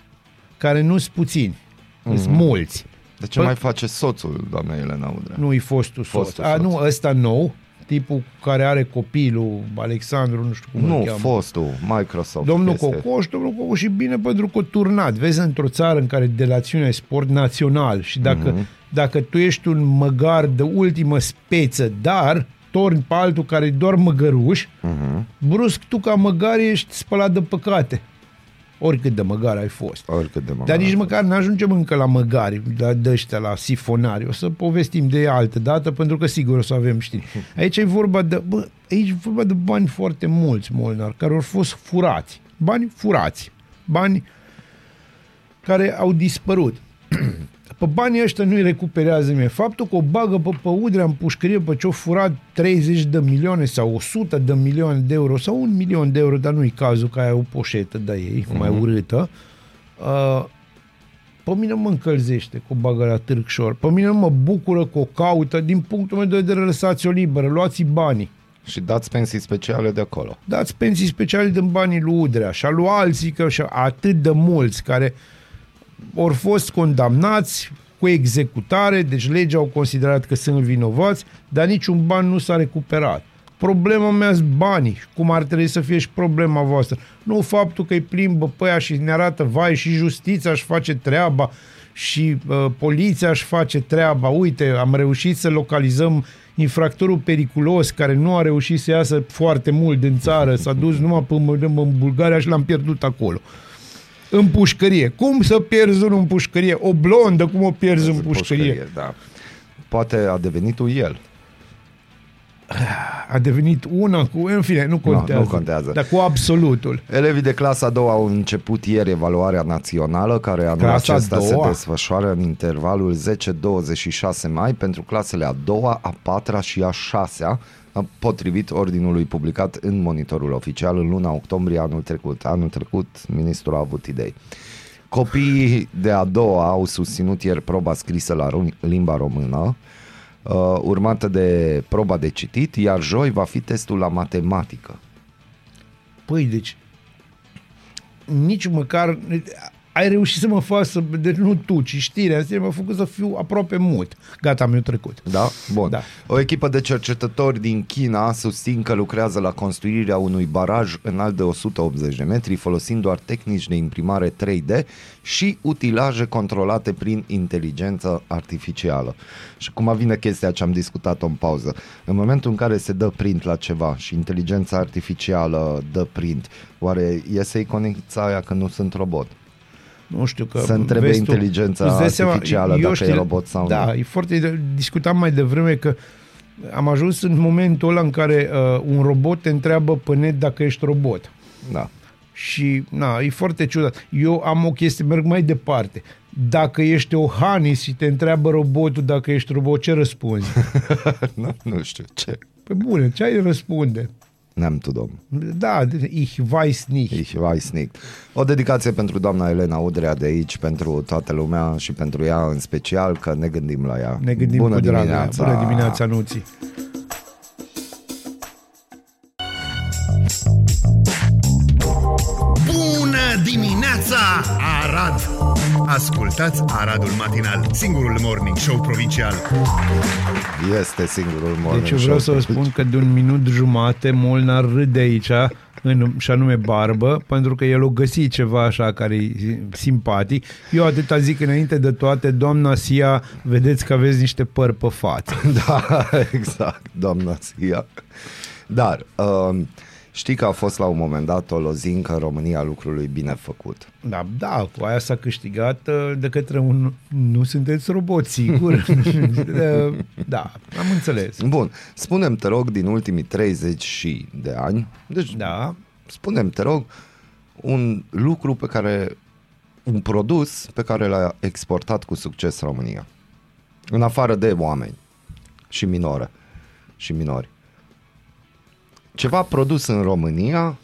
care nu sunt puțini, mm-hmm. sunt mulți. De ce Păi- mai face soțul, doamna Elena Udrea? Nu-i fostul soț. Fostul A, soț. nu, ăsta nou, tipul care are copilul, Alexandru, nu știu cum îl Nu, cheamă. fostul, Microsoft. Domnul este. Cocoș, domnul Cocoș și bine pentru că a turnat. Vezi, într-o țară în care delațiunea e sport național și dacă, Mhm. mm-hmm. dacă tu ești un măgar de ultimă speță, dar torni pe altul care e doar măgăruș, Mhm. brusc tu ca măgar ești spălat de păcate. Oricât de măgar ai fost. Oricât de mare. Dar nici măcar nu ajungem încă la măgari, la de ăștia, la sifonari. O să povestim de ea altă dată, pentru că sigur o să avem știri. Aici e vorba de, bă, aici e vorba de bani foarte mulți, Molnar, care au fost furați. Bani furați. Bani care au dispărut. Pe banii ăștia nu-i recuperează nimeni. Faptul că o bagă pe, pe udrea în pușcărie pe ce-o furat 30 de milioane sau 100 de milioane de euro sau un milion de euro, dar nu-i cazul că ai o poșetă de ei, mai urâtă, uh, pe mine mă încălzește cu bagă la Târgșor. Pe mine mă bucură că o caută. Din punctul meu de vedere, lăsați-o liberă, luați banii. Și dați pensii speciale de acolo. dați pensii speciale din banii lui Udrea și a lui alții, că și atât de mulți care au fost condamnați cu executare, deci legea au considerat că sunt vinovați, dar niciun ban nu s-a recuperat. Problema mea sunt banii, cum ar trebui să fie și problema voastră. Nu faptul că îi plimbă pe aia și ne arată, vai, și justiția își face treaba și uh, poliția își face treaba. Uite, am reușit să localizăm infractorul periculos care nu a reușit să iasă foarte mult din țară, s-a dus numai până în Bulgaria și l-am pierdut acolo. În pușcărie. Cum să pierzi unul în pușcărie? O blondă, cum o pierzi în pușcărie? Da. Poate a devenit un el. A devenit una cu... În fine, nu contează. nu contează. Dar cu absolutul. Elevii de clasa a doua au început ieri evaluarea națională, care anul Clasa a acesta se doua? desfășoară în intervalul 10-26 mai pentru clasele a doua, a patra și a șasea, potrivit ordinului publicat în monitorul oficial în luna octombrie anul trecut. Anul trecut ministrul a avut idei. Copiii de a doua au susținut ieri proba scrisă la ru- limba română, uh, urmată de proba de citit, iar joi va fi testul la matematică. Păi, deci, nici măcar... Ai reușit să mă faci să... Deci nu tu, ci știrea asta m-a făcut să fiu aproape mut. Gata, mi-a trecut. Da? Bun. Da. O echipă de cercetători din China susțin că lucrează la construirea unui baraj înalt de 180 de metri folosind doar tehnici de imprimare 3D și utilaje controlate prin inteligență artificială. Și cum vine chestia ce am discutat-o în pauză. În momentul în care se dă print la ceva și inteligența artificială dă print, oare iese iconica aia că nu sunt robot? Nu știu că... Să întrebe vezi tu- inteligența tu îți dai seama, artificială eu dacă știu- e robot sau da, nu. e foarte... Discutam mai devreme că am ajuns în momentul ăla în care uh, un robot te întreabă pe net dacă ești robot. Da. Și, na, e foarte ciudat. Eu am o chestie, merg mai departe. Dacă ești o Hanis și te întreabă robotul dacă ești robot, ce răspunzi? nu, nu știu ce. Pe bune, ce ai răspunde? N-am tu, domn. Da, ich weiß nicht. Ich weiß nicht. O dedicație pentru doamna Elena Udrea de aici, pentru toată lumea și pentru ea în special, că ne gândim la ea. Ne gândim Bună cu drag. dimineața! Bună dimineața, Nuții. Ascultați Aradul Matinal, singurul morning show provincial. Este singurul morning Deci eu vreau să show. vă spun că de un minut jumate Molnar râde aici în, și anume barbă, pentru că el o găsi ceva așa care e simpatic. Eu atâta zic înainte de toate, doamna Sia, vedeți că aveți niște păr pe față. Da, exact, doamna Sia. Dar, um, știi că a fost la un moment dat o lozincă în România lucrului bine făcut. Da, da, cu aia s-a câștigat uh, de către un... Nu sunteți robot, sigur? Uh, da, am înțeles. Bun, spunem te rog, din ultimii 30 și de ani, deci Da, spunem te rog, un lucru pe care, un produs pe care l-a exportat cu succes România. În afară de oameni și minore și minori. Ceva produs în România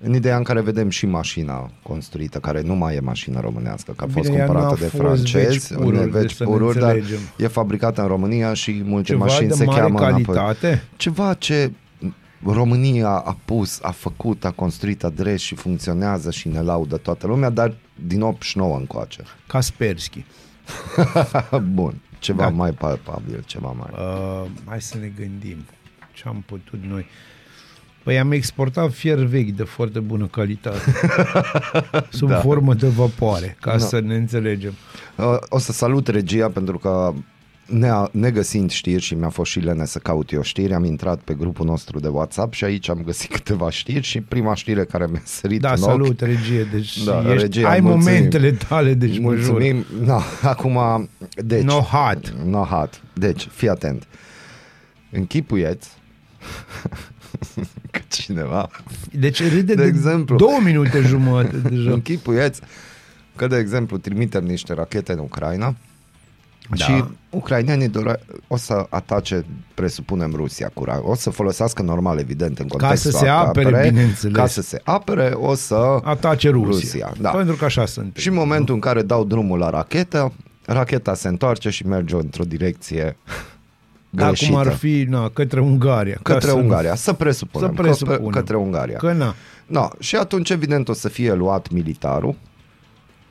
în ideea în care vedem și mașina construită, care nu mai e mașină românească, că a fost Bine, ea nu cumpărată a de fost francezi, veci pururi, unde veci deci să ne pururi, dar înțelegem. e fabricată în România și multe ceva mașini de se mare cheamă înapoi calitate. ceva ce România a pus, a făcut, a construit adres și funcționează și ne laudă toată lumea, dar din 89 încoace. Kaspersky. Bun, ceva Da. mai palpabil, ceva mai... Uh, hai să ne gândim ce am putut noi. Păi am exportat fier vechi de foarte bună calitate. sub da. formă de vapoare, ca Da. să ne înțelegem. Uh, O să salut regia pentru că ne, negăsind știri și mi-a fost și lene să caut eu știri, am intrat pe grupul nostru de WhatsApp și aici am găsit câteva știri și prima știre care mi-a sărit Da, în salut, regie. Deci Da, ești, regia, ai mulțumim. momentele tale, deci ochi. mă jur. Mulțumim. No, acum, deci... No hot. No hot. Deci, fii atent. Închipuieți că cineva Deci râde de, De exemplu. două minute jumătate deja. închipuieți că, de exemplu, trimitem niște rachete în Ucraina Da. și ucrainenii dore- o să atace, presupunem, Rusia cu ra- O să folosească normal, evident, în contextul să se apere, apere, bineînțeles. Ca să se apere, o să... Atace Rusia. Rusia, da. Pentru că așa sunt. Și în momentul în care dau drumul la rachetă, racheta se întoarce și merge într-o direcție greșită. Acum ar fi na, către Ungaria. ca Către să- Ungaria, să presupunem, Să presupunem. Că, către Ungaria. Că na. No, și atunci evident o să fie luat militarul,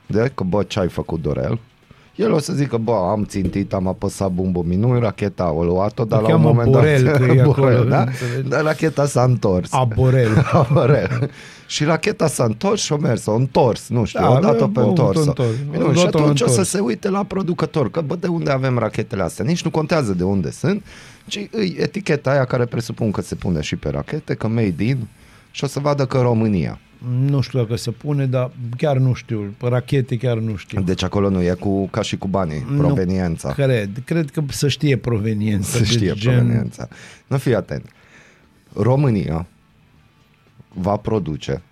de că bă, ce ai făcut Dorel? El o să zică, bă, am țintit, am apăsat bumbul nu racheta o luat-o, dar O la un cheamă moment Borel, dat... că e acolo, Borel, da? înțelegi? Dar racheta s-a întors. Aborel. Borel. și racheta s-a întors și o mers, o întors, nu știu, Da, o dat-o bă, pe bă, întors. întors. Bine, O și dat-o atunci o să întors. se uite la producător, că bă, de unde avem rachetele astea? Nici nu contează de unde sunt, ci îi eticheta aia care presupun că se pune și pe rachete, că made in, și o să vadă că România. Nu știu dacă se pune, dar chiar nu știu. Pe rachete chiar nu știu. Deci acolo nu e cu, ca și cu banii, Nu proveniența. Cred. Cred că să știe proveniența. Să deci știe gen- proveniența. Nu fii atent. România va produce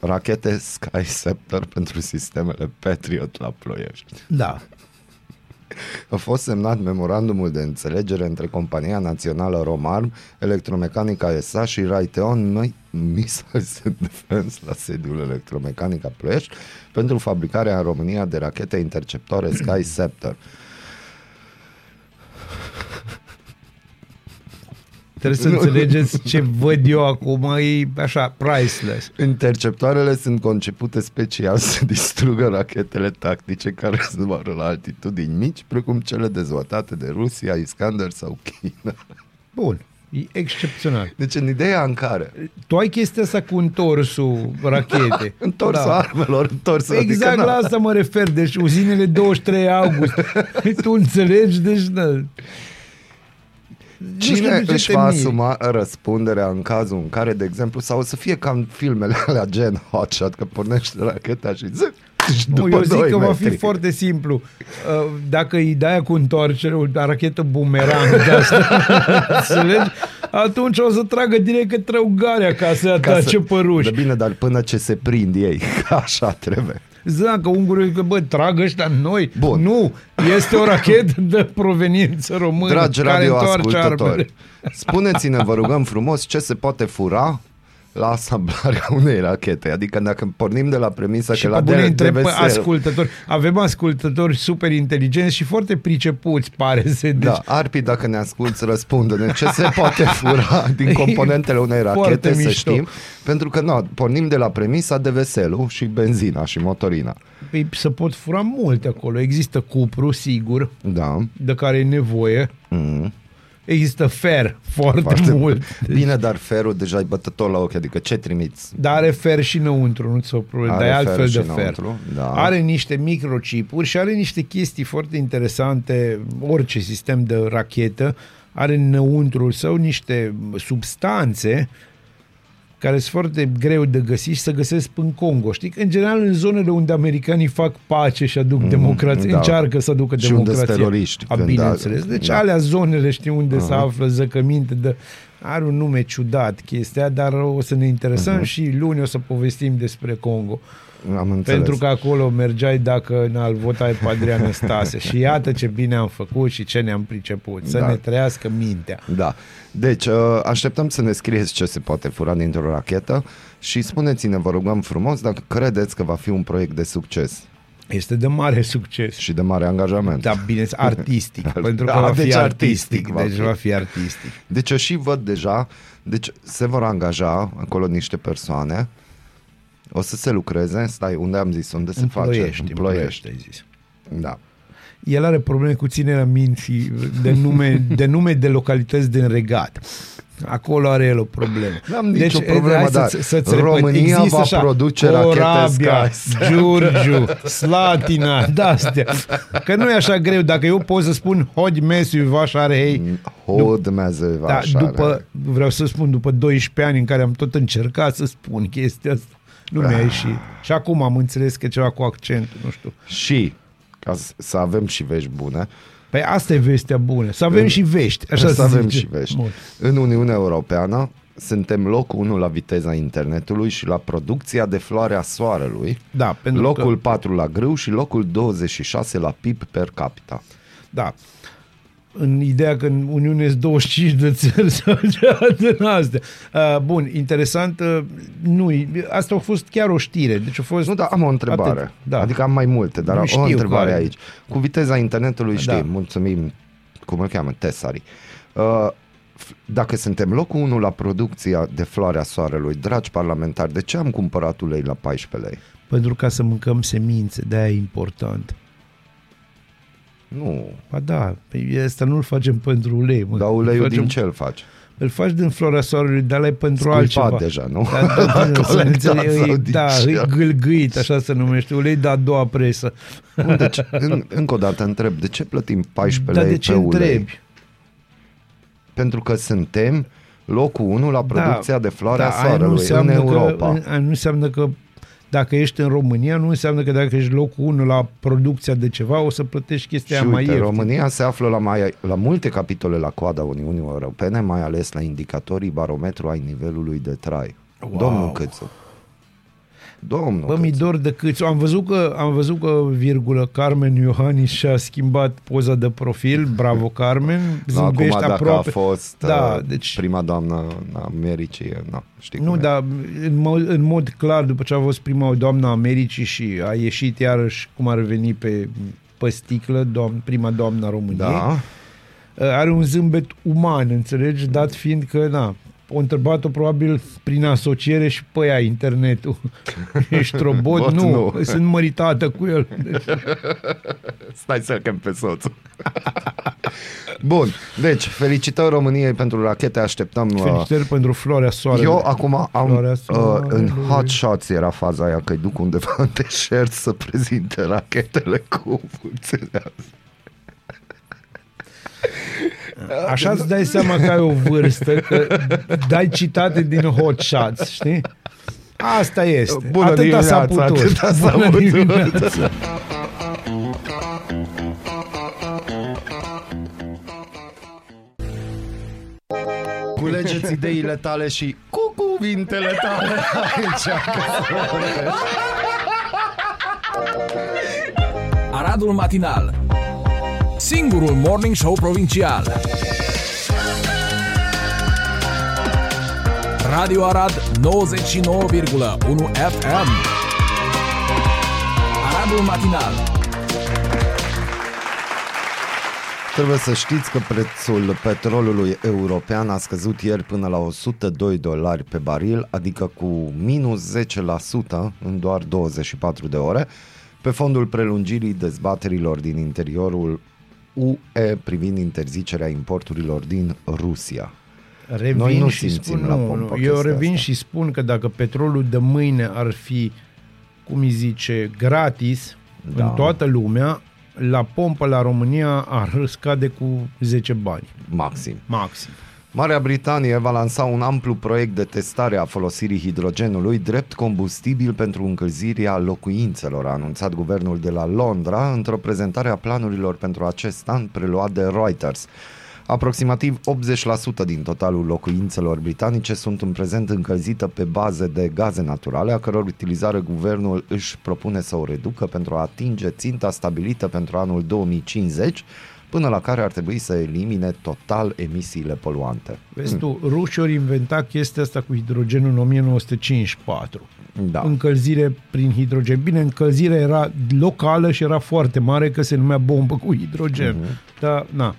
rachete Sky Scepter pentru sistemele Patriot la Ploiești. Da. A fost semnat memorandumul de înțelegere între Compania Națională Romarm, Electromecanica SA și Raytheon Mi- Missiles and Defense la sediul Electromecanica Ploiești pentru fabricarea în România de rachete interceptoare Sky Scepter. Trebuie să Nu. înțelegeți ce văd eu acum, e așa, priceless. Interceptoarele sunt concepute special să distrugă rachetele tactice care zboară la altitudini mici, precum cele dezvoltate de Rusia, Iskander sau China. Bun. E excepțional. Deci în ideea în care Tu ai chestia asta cu întorsul rachete. întorsul da. armelor, întorsul Exact adică, la na, asta mă refer. Deci uzinele 23 august. tu înțelegi? Deci, da. Nu știu Cine de ce își te va miri. asuma răspunderea în cazul în care, de exemplu, sau o să fie ca în filmele alea gen Hotshot, că pornește racheta și zic, și Nu, după eu zic doi că va metri. fi foarte simplu. Uh, Dacă îi dai cu întoarcere o rachetă bumerang de asta, înțelegi? Atunci o să tragă direct către Ungaria ca să Ca atace să- pe ruși. De bine, dar până ce se prind ei, că așa trebuie. Zic că ungurii că bă, trag ăștia în noi. Bun. Nu, este o rachetă de proveniență română Dragi care întoarce armele. radioascultători, spuneți-ne, vă rugăm frumos, ce se poate fura la asamblarea unei rachete. Adică dacă pornim de la premisa Și că pe la bune de, întreb pe DVSL ascultători. Avem ascultători super inteligenți și foarte pricepuți, pare să. Deci, Da, Arpi, dacă ne asculți, răspunde-ne ce se poate fura din componentele unei Foarte rachete, să mișto. știm. Pentru că, nu, pornim de la premisa de veselul și benzina și motorina. Păi, se pot fura multe acolo. Există cupru, sigur, Da. de care e nevoie. Mm. Există fer, foarte, Foarte mult. Bine, dar ferul deja e bătător la ochi, adică ce trimiți? Dar are fer și înăuntru, nu ți-o problemă, Are dar e fer altfel și de fer. înăuntru, da. Are niște microchipuri și are niște chestii foarte interesante, orice sistem de rachetă are înăuntrul său niște substanțe care sunt foarte greu de găsit și să găsesc în Congo. Știi că, în general, în zonele unde americanii fac pace și aduc democrație, da. încearcă să aducă Și unde democrație. sunt teroriști, A, când bineînțeles. da- Deci da. alea zonele, știi, unde se află zăcăminte de... Are un nume ciudat chestia, dar o să ne interesăm și luni o să povestim despre Congo. Am înțeles. Pentru că acolo mergeai dacă n-al votai pe Adrian Stase. și iată ce bine am făcut și ce ne-am priceput. Să Da. ne trăiască mintea. Da. Deci, uh, așteptăm să ne scrieți ce se poate fura dintr-o rachetă și spuneți-ne, vă rugăm frumos, dacă credeți că va fi un proiect de succes Este de mare succes. și de mare angajament. Da, bine, artistic. pentru că Da, va deci fi artistic artistic. va Deci fi. va fi artistic. Deci eu și văd deja, deci se vor angaja acolo niște persoane, o să se lucreze, stai, unde am zis, unde se În face? ploiești, În în ploiești. ploiești, ai zis. Da. El are probleme cu ținerea minții de nume de, nume de localități din regat. Acolo are el o problemă. N-am nicio problemă, hai dar să- să-ți România există va așa, produce rachete Corabia, Sky. Giurgiu, Slatina, de-astea. Că nu e așa greu. Dacă eu pot să spun Hod Mesiu Vașarei, Hod meze da, așa, după, vreau să spun, după 12 ani în care am tot încercat să spun chestia asta, nu mi-a ieșit. Și acum am înțeles că e ceva cu accentul, nu știu. Și, ca să- să avem și vești bune, Păi asta e vestea bună. Să avem În- și vești. Așa să se avem zice. și vești. Bun. În Uniunea Europeană suntem locul 1 la viteza internetului și la producția de floare a soarelui, Da, pentru locul că, 4 la grâu și locul 26 la PIB per capita. da, în ideea că în Uniune sunt 25 de țări sau ceva din astea. Uh, bun, interesant, uh, nu, asta a fost chiar o știre. Deci a fost... Nu, dar am o întrebare. Atât, da. Adică am mai multe, dar Nu am știu o întrebare care. aici. Cu viteza internetului știi, Da. mulțumim cum îl cheamă, Tesari. Uh, f- dacă suntem locul 1 la producția de floarea soarelui, dragi parlamentari, de ce am cumpărat ulei la 14 lei? Pentru ca să mâncăm semințe, de-aia e important. Nu, Ba da, pe asta nu-l facem pentru ulei. Mă. dar Îl uleiul facem, din ce îl faci? Îl faci din floarea soarelui, dar ăla e pentru Scuipat altceva. deja, nu? Da, da, da, să Colectat înțelegi, sau e- din da, ce? e gâlgâit, așa se numește, ulei de a doua presă. Nu, Deci, în, încă o dată întreb, de ce plătim 14 Dar lei de ce pe ulei? întrebi? Pentru că suntem locul 1 la producția de floare a aia soarelui în înseamnă Europa. Că, aia nu înseamnă că dacă ești în România, nu înseamnă că dacă ești locul 1 la producția de ceva, o să plătești chestia Și aia mai uite, ieftin. România se află la, mai, la multe capitole la coada Uniunii Europene, mai ales la indicatorii barometru ai nivelului de trai. Wow. Domnul Câțu. Domnul Bă, mi Câțu. dor de câți. Am văzut că, am văzut că, virgulă, Carmen Iohannis și-a schimbat poza de profil. Bravo, Carmen. Nu, acum Zâmbește dacă aproape. a fost Da, uh, deci- prima doamnă în Americii, nu, știi Nu, cum e. dar în mod, în mod clar, după ce a fost prima doamnă a Americii și a ieșit iarăși cum ar veni pe, pe sticlă, doamn, prima doamnă a României, Da, are un zâmbet uman, înțelegi? Dat fiind că, na, o întrebat-o probabil prin asociere și pe ea internetul. Ești robot? Bot, nu, nu. sunt măritată cu el. stai să chem pe soțul. Bun, deci, felicitări României pentru rachete, așteptăm... uh, Felicitări pentru floarea soarelui. Eu acum am Floarea uh, în soarelui. Hot Shots era faza aia că duc undeva în deșert să prezinte rachetele cu funcțiile astea. Așa îți dai seama că ai o vârstă, că dai citate din hot shots, știi? Asta este. Bună atâta s-a dimineața, putut. atâta s-a Bună putut. dimineața. Culegeți ideile tale și cu cuvintele tale aici. Aradul Matinal Singurul Morning Show Provincial. Radio Arad 99,1 FM Aradul Matinal. Trebuie să știți că prețul petrolului european a scăzut ieri până la 102 dolari pe baril, adică cu minus 10% în doar 24 de ore, pe fondul prelungirii dezbaterilor din interiorul UE privind interzicerea importurilor din Rusia. Revin Noi nu și simțim spun, la nu, pompă nu, eu chestia revin asta. și spun că dacă petrolul de mâine ar fi, cum îi zice, gratis Da. în toată lumea, la pompă la România ar scade cu 10 bani, Maxim. maxim. Marea Britanie va lansa un amplu proiect de testare a folosirii hidrogenului drept combustibil pentru încălzirea locuințelor, a anunțat guvernul de la Londra într-o prezentare a planurilor pentru acest an preluat de Reuters. Aproximativ 80% din totalul locuințelor britanice sunt în prezent încălzite pe baze de gaze naturale, a căror utilizare guvernul își propune să o reducă pentru a atinge ținta stabilită pentru anul 2050, până la care ar trebui să elimine total emisiile poluante. Vezi tu, rușii au inventat chestia asta cu hidrogenul în 1954. Da. Încălzire prin hidrogen. Bine, încălzirea era locală și era foarte mare că se numea bombă cu hidrogen. Mhm. Uh-huh. Dar, na,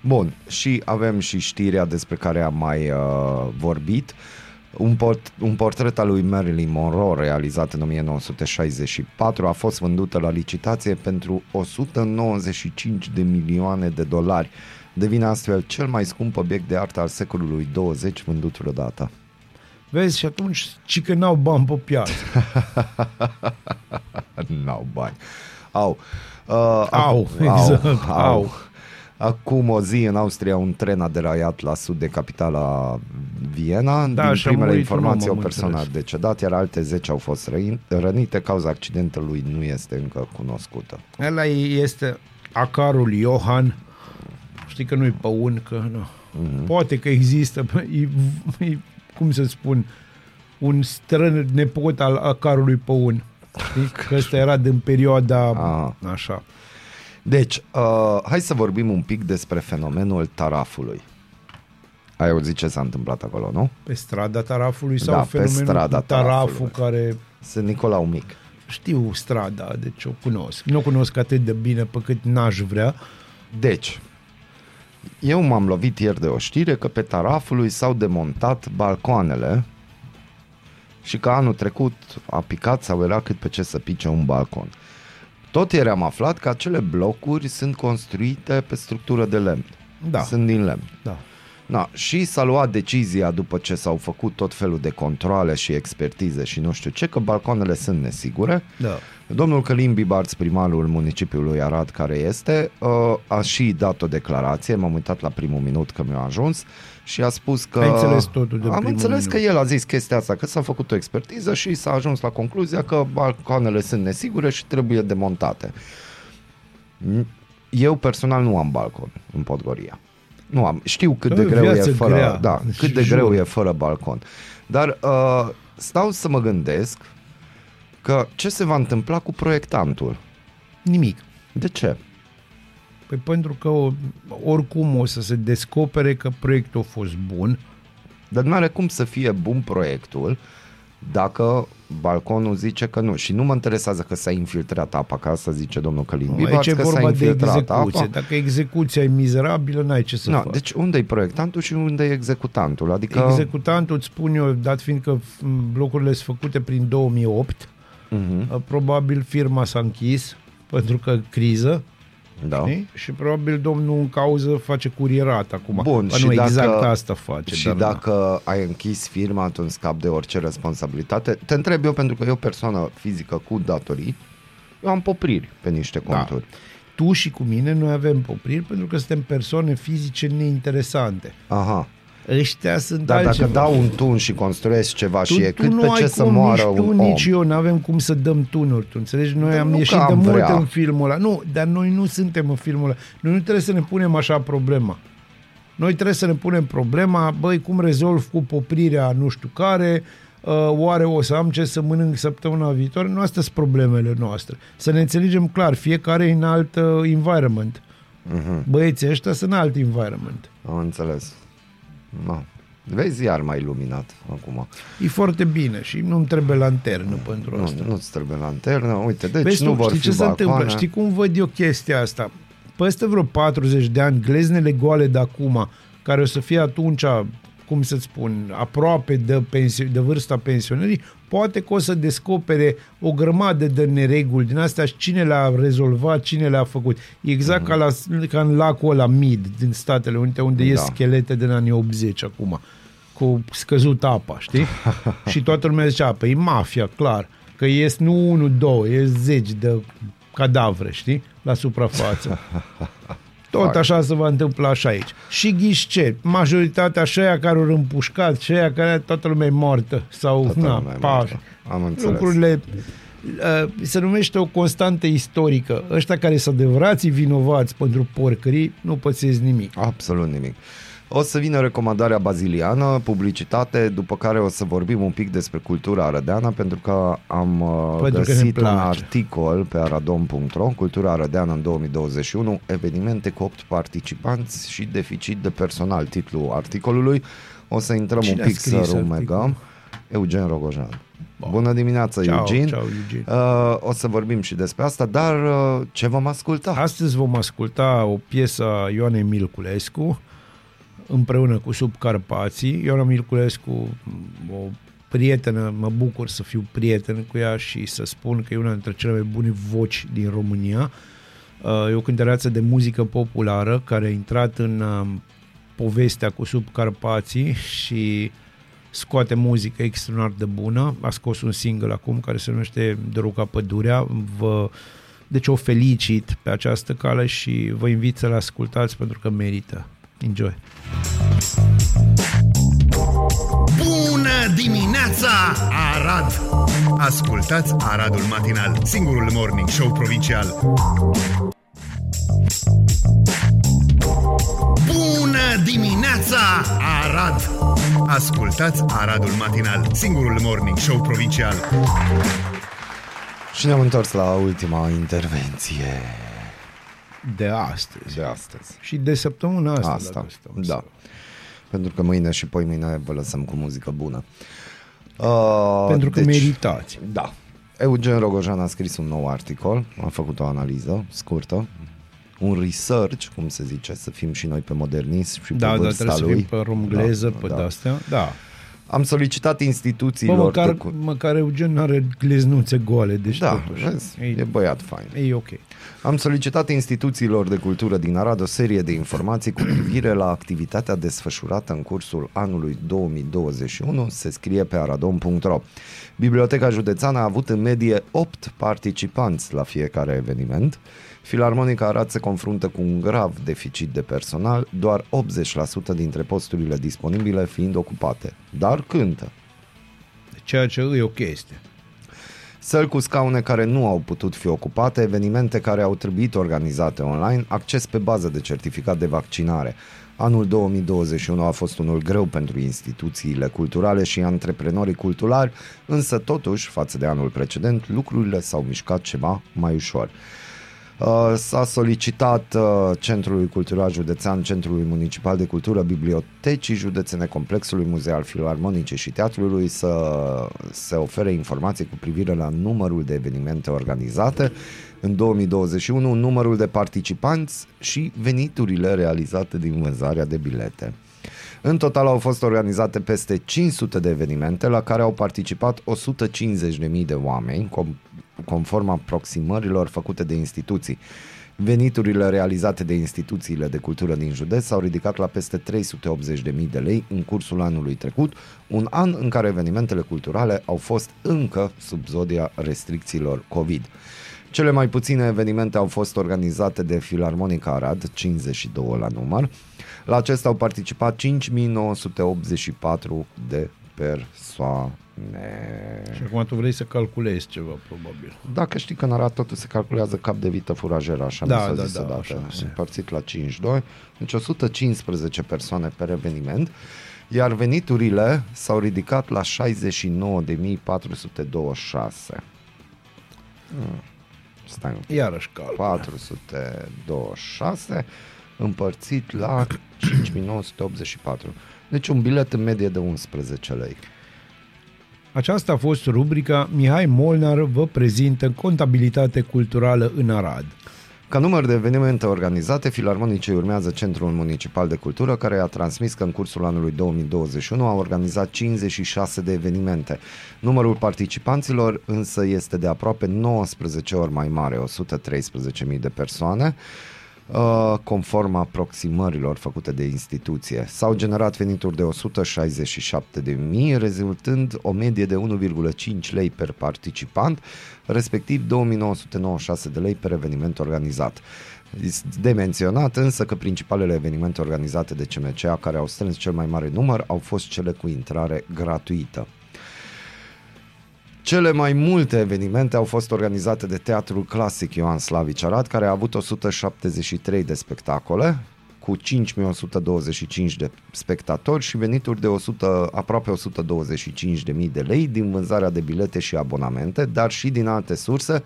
Bun, și avem și știrea despre care am mai uh, vorbit. Un, port, un portret al lui Marilyn Monroe realizat în 1964 a fost vândută la licitație pentru 195 de milioane de dolari. Devine astfel cel mai scump obiect de artă al secolului 20 vândut vreodată. vezi, și atunci, ci că n-au bani pe piață. N-au bani. Au. Uh, Au, exact, au. Acum o zi în Austria un tren a deraiat la sud de capitala Viena. Da, Din și a primele murit un om, informații, o am persoană a înțeles. decedat, iar alte 10 au fost răin- rănite. Cauza accidentului nu este încă cunoscută. Ăla este acarul Johan. Știi că nu-i păun, că nu. Mm-hmm. Poate că există, e, e, cum să spun, un strân nepot al acarului păun. Știi? Că ăsta era din perioada Ah. așa. Deci, uh, hai să vorbim un pic despre fenomenul tarafului. Ai auzit ce s-a întâmplat acolo, nu? Pe strada tarafului sau Da, pe fenomenul strada cu taraful tarafului. care Sunt Nicolau Mic. știu strada, deci o cunosc. Nu o cunosc atât de bine pe cât n-aș vrea. Deci, Eu m-am lovit ieri de o știre că pe Tarafului s-au demontat balcoanele și că anul trecut a picat sau era cât pe ce să pice un balcon. Tot ieri am aflat că acele blocuri sunt construite pe structură de lemn. Da. Sunt din lemn. Da. Na, și s-a luat decizia după ce s-au făcut tot felul de controle și expertize și nu știu ce, că balcoanele sunt nesigure. Da. Domnul Călim Bibarț, primarul municipiului Arad care este, uh, a și dat o declarație, m-am uitat la primul minut că mi-a ajuns și a spus că... Ai înțeles totul de Am primul înțeles minut. că el a zis chestia asta, că s-a făcut o expertiză și s-a ajuns la concluzia că balcoanele sunt nesigure și trebuie demontate. Eu personal nu am balcon în Podgoria. Nu am. Știu cât E de o greu e viață fără, grea, da, deci cât de jur. greu e fără balcon. Dar uh, stau să mă gândesc că ce se va întâmpla cu proiectantul. Nimic. De ce? Păi pentru că o, oricum o să se descopere că proiectul a fost bun. Dar nu are cum să fie bun proiectul dacă balconul zice că nu. Și nu mă interesează că s-a infiltrat apa, ca asta zice domnul Călim Bibaț, Aici e că s-a vorba de infiltrat execuție. apa. Dacă execuția e mizerabilă, n-ai ce să No, faci. deci unde e proiectantul și unde e executantul? Adică... Executantul, îți spun eu, dat fiind că f- blocurile sunt făcute prin 2008, Mhm, probabil firma s-a închis pentru că criză, da. știi? Și probabil domnul în cauză face curierat acum. Bun, Ba și nu, dacă, exact asta face. Și dar da. dacă ai închis firma, atunci scap de orice responsabilitate. Te întreb eu, pentru că eu persoană fizică cu datorii, eu am popriri pe niște Da. conturi. tu și cu mine noi avem popriri pentru că suntem persoane fizice neinteresante. Aha. Ăștia sunt Dar altceva. dacă dau un tun și construiesc ceva tu, și e tu cât nu pe ai ce să cum, moară nici tu, un om. nici eu nu avem cum să dăm tunuri, tu înțelegi? Noi Dar am nu ieșit că de am mult vrea. în filmul ăla. Nu, dar noi nu suntem în filmul ăla. Noi nu trebuie să ne punem așa problema. Noi trebuie să ne punem problema, băi, cum rezolv cu poprirea nu știu care, uh, oare o să am ce să mănânc săptămâna viitoare? Nu astea sunt problemele noastre. Să ne înțelegem clar, fiecare e în alt uh, environment. Mhm. Băieții ăștia sunt în alt environment. Am înțeles. No. Vezi iar mai iluminat acum. E foarte bine și nu-mi trebuie lanternă pentru asta. Nu, nu-ți trebuie lanternă. Uite, deci Vezi nu tu, vor știi fi ce se balcoane. întâmplă? Știi cum văd eu chestia asta? Peste vreo 40 de ani, gleznele goale de acum, care o să fie atunci, cum să spun, aproape de, pensi- de vârsta pensionării, poate că o să descopere o grămadă de nereguli din astea și cine le-a rezolvat, cine le-a făcut. E Exact ca, la, ca în lacul ăla Mid din Statele Unite, unde Da. ies schelete din anii 80 acum cu scăzut apa, știi? și toată lumea zicea, păi e mafia, clar, că ies nu unul, două, ies zeci de cadavre, știi? La suprafață. Tot așa se va întâmpla și aici. Și ghiși ce? Majoritatea și aia care au împușcat, și aia care toată lumea e moartă. Sau, Toată na, lumea e pa, moartă. Am înțeles. lucrurile uh, se numește o constantă istorică. Ăștia care sunt adevărații vinovați pentru porcării nu pățesc nimic. Absolut nimic. O să vină recomandarea baziliană, publicitate, după care o să vorbim un pic despre cultura arădeană, pentru că am uh, Pentru că ne găsit un place. articol pe aradon.ro, Cultura arădeană în 2021, evenimente cu 8 participanți și deficit de personal, titlul articolului. O să intrăm Cine un a pic să scris rumegăm. articolul? Eugen Rogojan. Bună dimineața, Ciao, Eugene. ciao, Eugene. Uh, o să vorbim și despre asta, dar uh, ce vom asculta? Astăzi vom asculta o piesă a Ioanei Milculescu împreună cu Subcarpații. Ioana Milculescu, o prietenă, mă bucur să fiu prieten cu ea și să spun că e una dintre cele mai bune voci din România. Uh, E o cântăreață de muzică populară care a intrat în um, povestea cu Subcarpații și scoate muzică extraordinar de bună. A scos un single acum care se numește Dăruca Pădurea. Vă, deci o felicit pe această cale și vă invit să-l ascultați pentru că merită. Enjoy! Bună dimineața, Arad! Ascultați Aradul Matinal, singurul morning show provincial. Bună dimineața, Arad! Ascultați Aradul Matinal, singurul morning show provincial. Și ne-am întors la ultima intervenție De astăzi. de astăzi. Și de săptămâna asta. Asta, dacă stăm da. să- Pentru că mâine și poi mâine vă lăsăm cu muzică bună. Uh, Pentru că meritați. Da. Eugen Rogojan a scris un nou articol, a făcut o analiză scurtă, un research, cum se zice, să fim și noi pe modernism și Da, pe da, vârsta trebuie să lui. fim pe romgleză, pe da. de-astea. Da. Am solicitat Bă, instituțiilor măcar, de... cu- măcar Eugen are gleznuțe goale, deci Da, totuși. vezi, e, e băiat fain. e ok. Am solicitat instituțiilor de cultură din Arad o serie de informații cu privire la activitatea desfășurată în cursul anului 2021, se scrie pe aradon.ro. Biblioteca Județeană a avut în medie 8 participanți la fiecare eveniment. Filarmonica Arad se confruntă cu un grav deficit de personal, doar 80% dintre posturile disponibile fiind ocupate. Dar cântă. Ceea ce e o chestie. Săli cu scaune care nu au putut fi ocupate, evenimente care au trebuit organizate online, acces pe bază de certificat de vaccinare. Anul 2021 a fost unul greu pentru instituțiile culturale și antreprenorii culturali, însă totuși, față de anul precedent, lucrurile s-au mișcat ceva mai ușor. Uh, S-a solicitat uh, Centrului Cultural Județean, Centrului Municipal de Cultură, Bibliotecii Județene, Complexului Muzeal Filarmonice și Teatrului să se ofere informații cu privire la numărul de evenimente organizate în 2021, numărul de participanți și veniturile realizate din vânzarea de bilete. În total au fost organizate peste 500 de evenimente la care au participat 150.000 de oameni, com- conform aproximărilor făcute de instituții. Veniturile realizate de instituțiile de cultură din județ s-au ridicat la peste 380.000 de lei în cursul anului trecut, un an în care evenimentele culturale au fost încă sub zodia restricțiilor COVID. Cele mai puține evenimente au fost organizate de Filarmonica Arad, 52 la număr. La acesta au participat 5984 de persoane. Și acum tu vrei să calculezi ceva, probabil. Dacă știi că în Arad totul se calculează cap de vită furajeră, așa Da, mi s-a da, zis da, odată, așa se- împărțit la 5-2, deci 115 persoane per eveniment, iar veniturile s-au ridicat la 69.426. Hmm. Stai un pic. Iarăși calcul. 426 împărțit la 5984. Deci un bilet în medie de 11 lei. Aceasta a fost rubrica Mihai Molnar vă prezintă contabilitate culturală în Arad. Ca număr de evenimente organizate, Filarmonicii urmează Centrul Municipal de Cultură, care a transmis că în cursul anului 2021 a organizat 56 de evenimente. Numărul participanților însă este de aproape 19 ori mai mare, 113.000 de persoane, uh, conform aproximărilor făcute de instituție. S-au generat venituri de 167 de mii, rezultând o medie de 1,5 lei per participant, respectiv 2996 de lei per eveniment organizat. Este De menționat însă că principalele evenimente organizate de CMCA care au strâns cel mai mare număr au fost cele cu intrare gratuită. Cele mai multe evenimente au fost organizate de Teatrul Clasic Ioan Slavici Arad, care a avut 173 de spectacole, cu 5125 de spectatori și venituri de 100, aproape 125.000 de lei din vânzarea de bilete și abonamente, dar și din alte surse.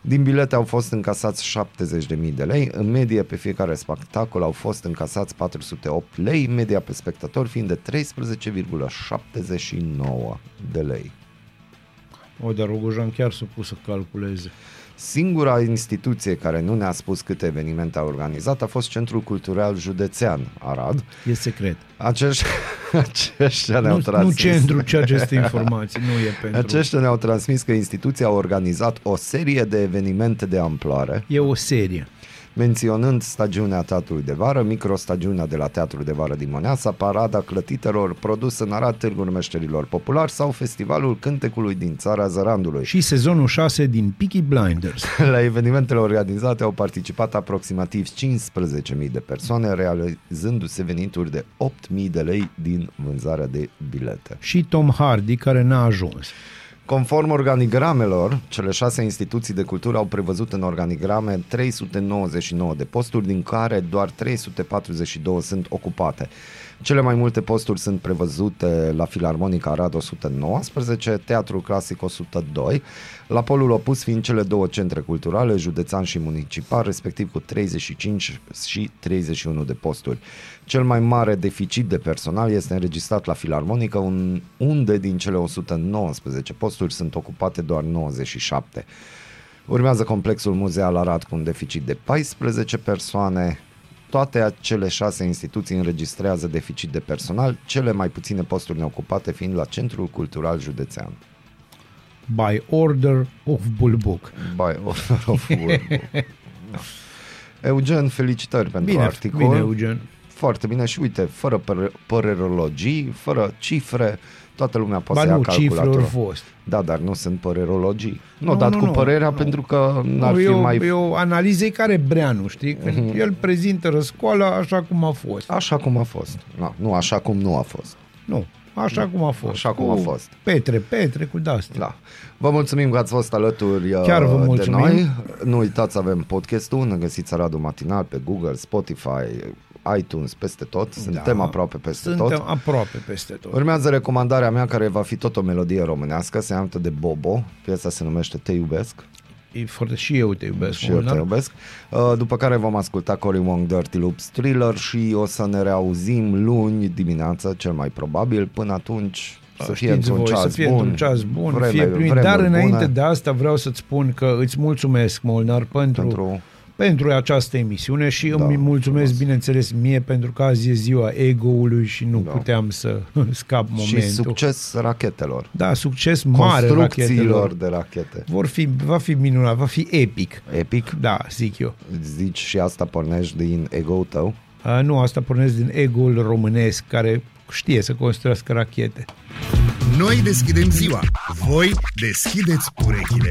Din bilete au fost încasați 70.000 de lei, în medie pe fiecare spectacol au fost încasați 408 lei, media pe spectator fiind de 13,79 de lei. O, dar Rogojan chiar s-a pus să calculeze. Singura instituție care nu ne-a spus câte evenimente a organizat a fost Centrul Cultural Județean Arad. E secret. Acești, aceștia ne-au Nu, transmis. nu centru ce aceste informații, nu e pentru... Aceștia ne-au transmis că instituția a organizat o serie de evenimente de amploare, E o serie. Menționând stagiunea Teatrului de Vară, microstagiunea de la Teatrul de Vară din Moneasa, parada clătitelor produs în Arad Târgul Meșterilor Populari sau Festivalul Cântecului din Țara Zărandului. Și sezonul 6 din Peaky Blinders. La evenimentele organizate au participat aproximativ 15.000 de persoane, realizându-se venituri de 8.000 de lei din vânzarea de bilete. Și Tom Hardy, care n-a ajuns. Conform organigramelor, cele șase instituții de cultură au prevăzut în organigrame 399 de posturi, din care doar 342 sunt ocupate. Cele mai multe posturi sunt prevăzute la Filarmonica Arad 119, Teatrul Clasic 102, la polul opus fiind cele două centre culturale, județean și municipal, respectiv cu 35 și 31 de posturi. Cel mai mare deficit de personal este înregistrat la Filarmonică, un- unde din cele 119 posturi sunt ocupate doar 97. Urmează complexul muzeal Arad cu un deficit de 14 persoane. Toate acele șase instituții înregistrează deficit de personal, cele mai puține posturi neocupate fiind la Centrul Cultural Județean. By order of Bulbuc. By order of World. Da. Eugen, felicitări pentru Bine, articol. bine, Eugen. Foarte bine și uite, fără păr- părerologii, fără cifre, toată lumea poate Ba să ia nu, cifre calculatorul. au fost. Da, dar nu sunt părerologii. Nu, Nu, nu dat nu, cu nu. părerea Nu. pentru că n-ar Nu, fi eu, mai... eu analizei care Breanu, știi? Când Mhm. el prezintă răscoala așa cum a fost. Așa cum a fost. No, nu așa cum nu a fost. Nu, așa cum a fost. Așa cum Cu a fost. Petre, petre, cu de-astea. Da. Vă mulțumim că ați fost alături uh, Chiar vă de mulțumim. noi. Nu uitați să avem podcastul, ne găsiți Aradul Matinal pe Google, Spotify, iTunes, peste tot. Suntem Da. aproape peste Suntem tot. aproape peste tot. Urmează recomandarea mea care va fi tot o melodie românească, se cheamă de Bobo, piesa se numește Te iubesc E foarte, și eu te iubesc. și eu te Molnar. iubesc, Uh, după care vom asculta Cory Wong Dirty Loops Thriller și o să ne reauzim luni dimineața, cel mai probabil, până atunci să fie Da, Știți într-un voi, ceas să fie bun, într-un ceas bun, vreme, fie primit. vremuri Dar înainte bune de asta vreau să-ți spun că îți mulțumesc, Molnar, pentru, pentru... pentru... pentru această emisiune și Da, îmi mulțumesc, frumos. bineînțeles, mie pentru că azi e ziua ego-ului și nu Da. puteam să scap momentul. Și succes rachetelor. Da, succes mare Construcțiilor rachetelor. de rachete. Vor fi, va fi minunat, va fi epic. Epic? Da, zic eu. Zici și asta pornești din ego tău? A, nu, asta pornesc din ego-ul românesc care știe să construiască rachete. Noi deschidem ziua, voi deschideți urechile.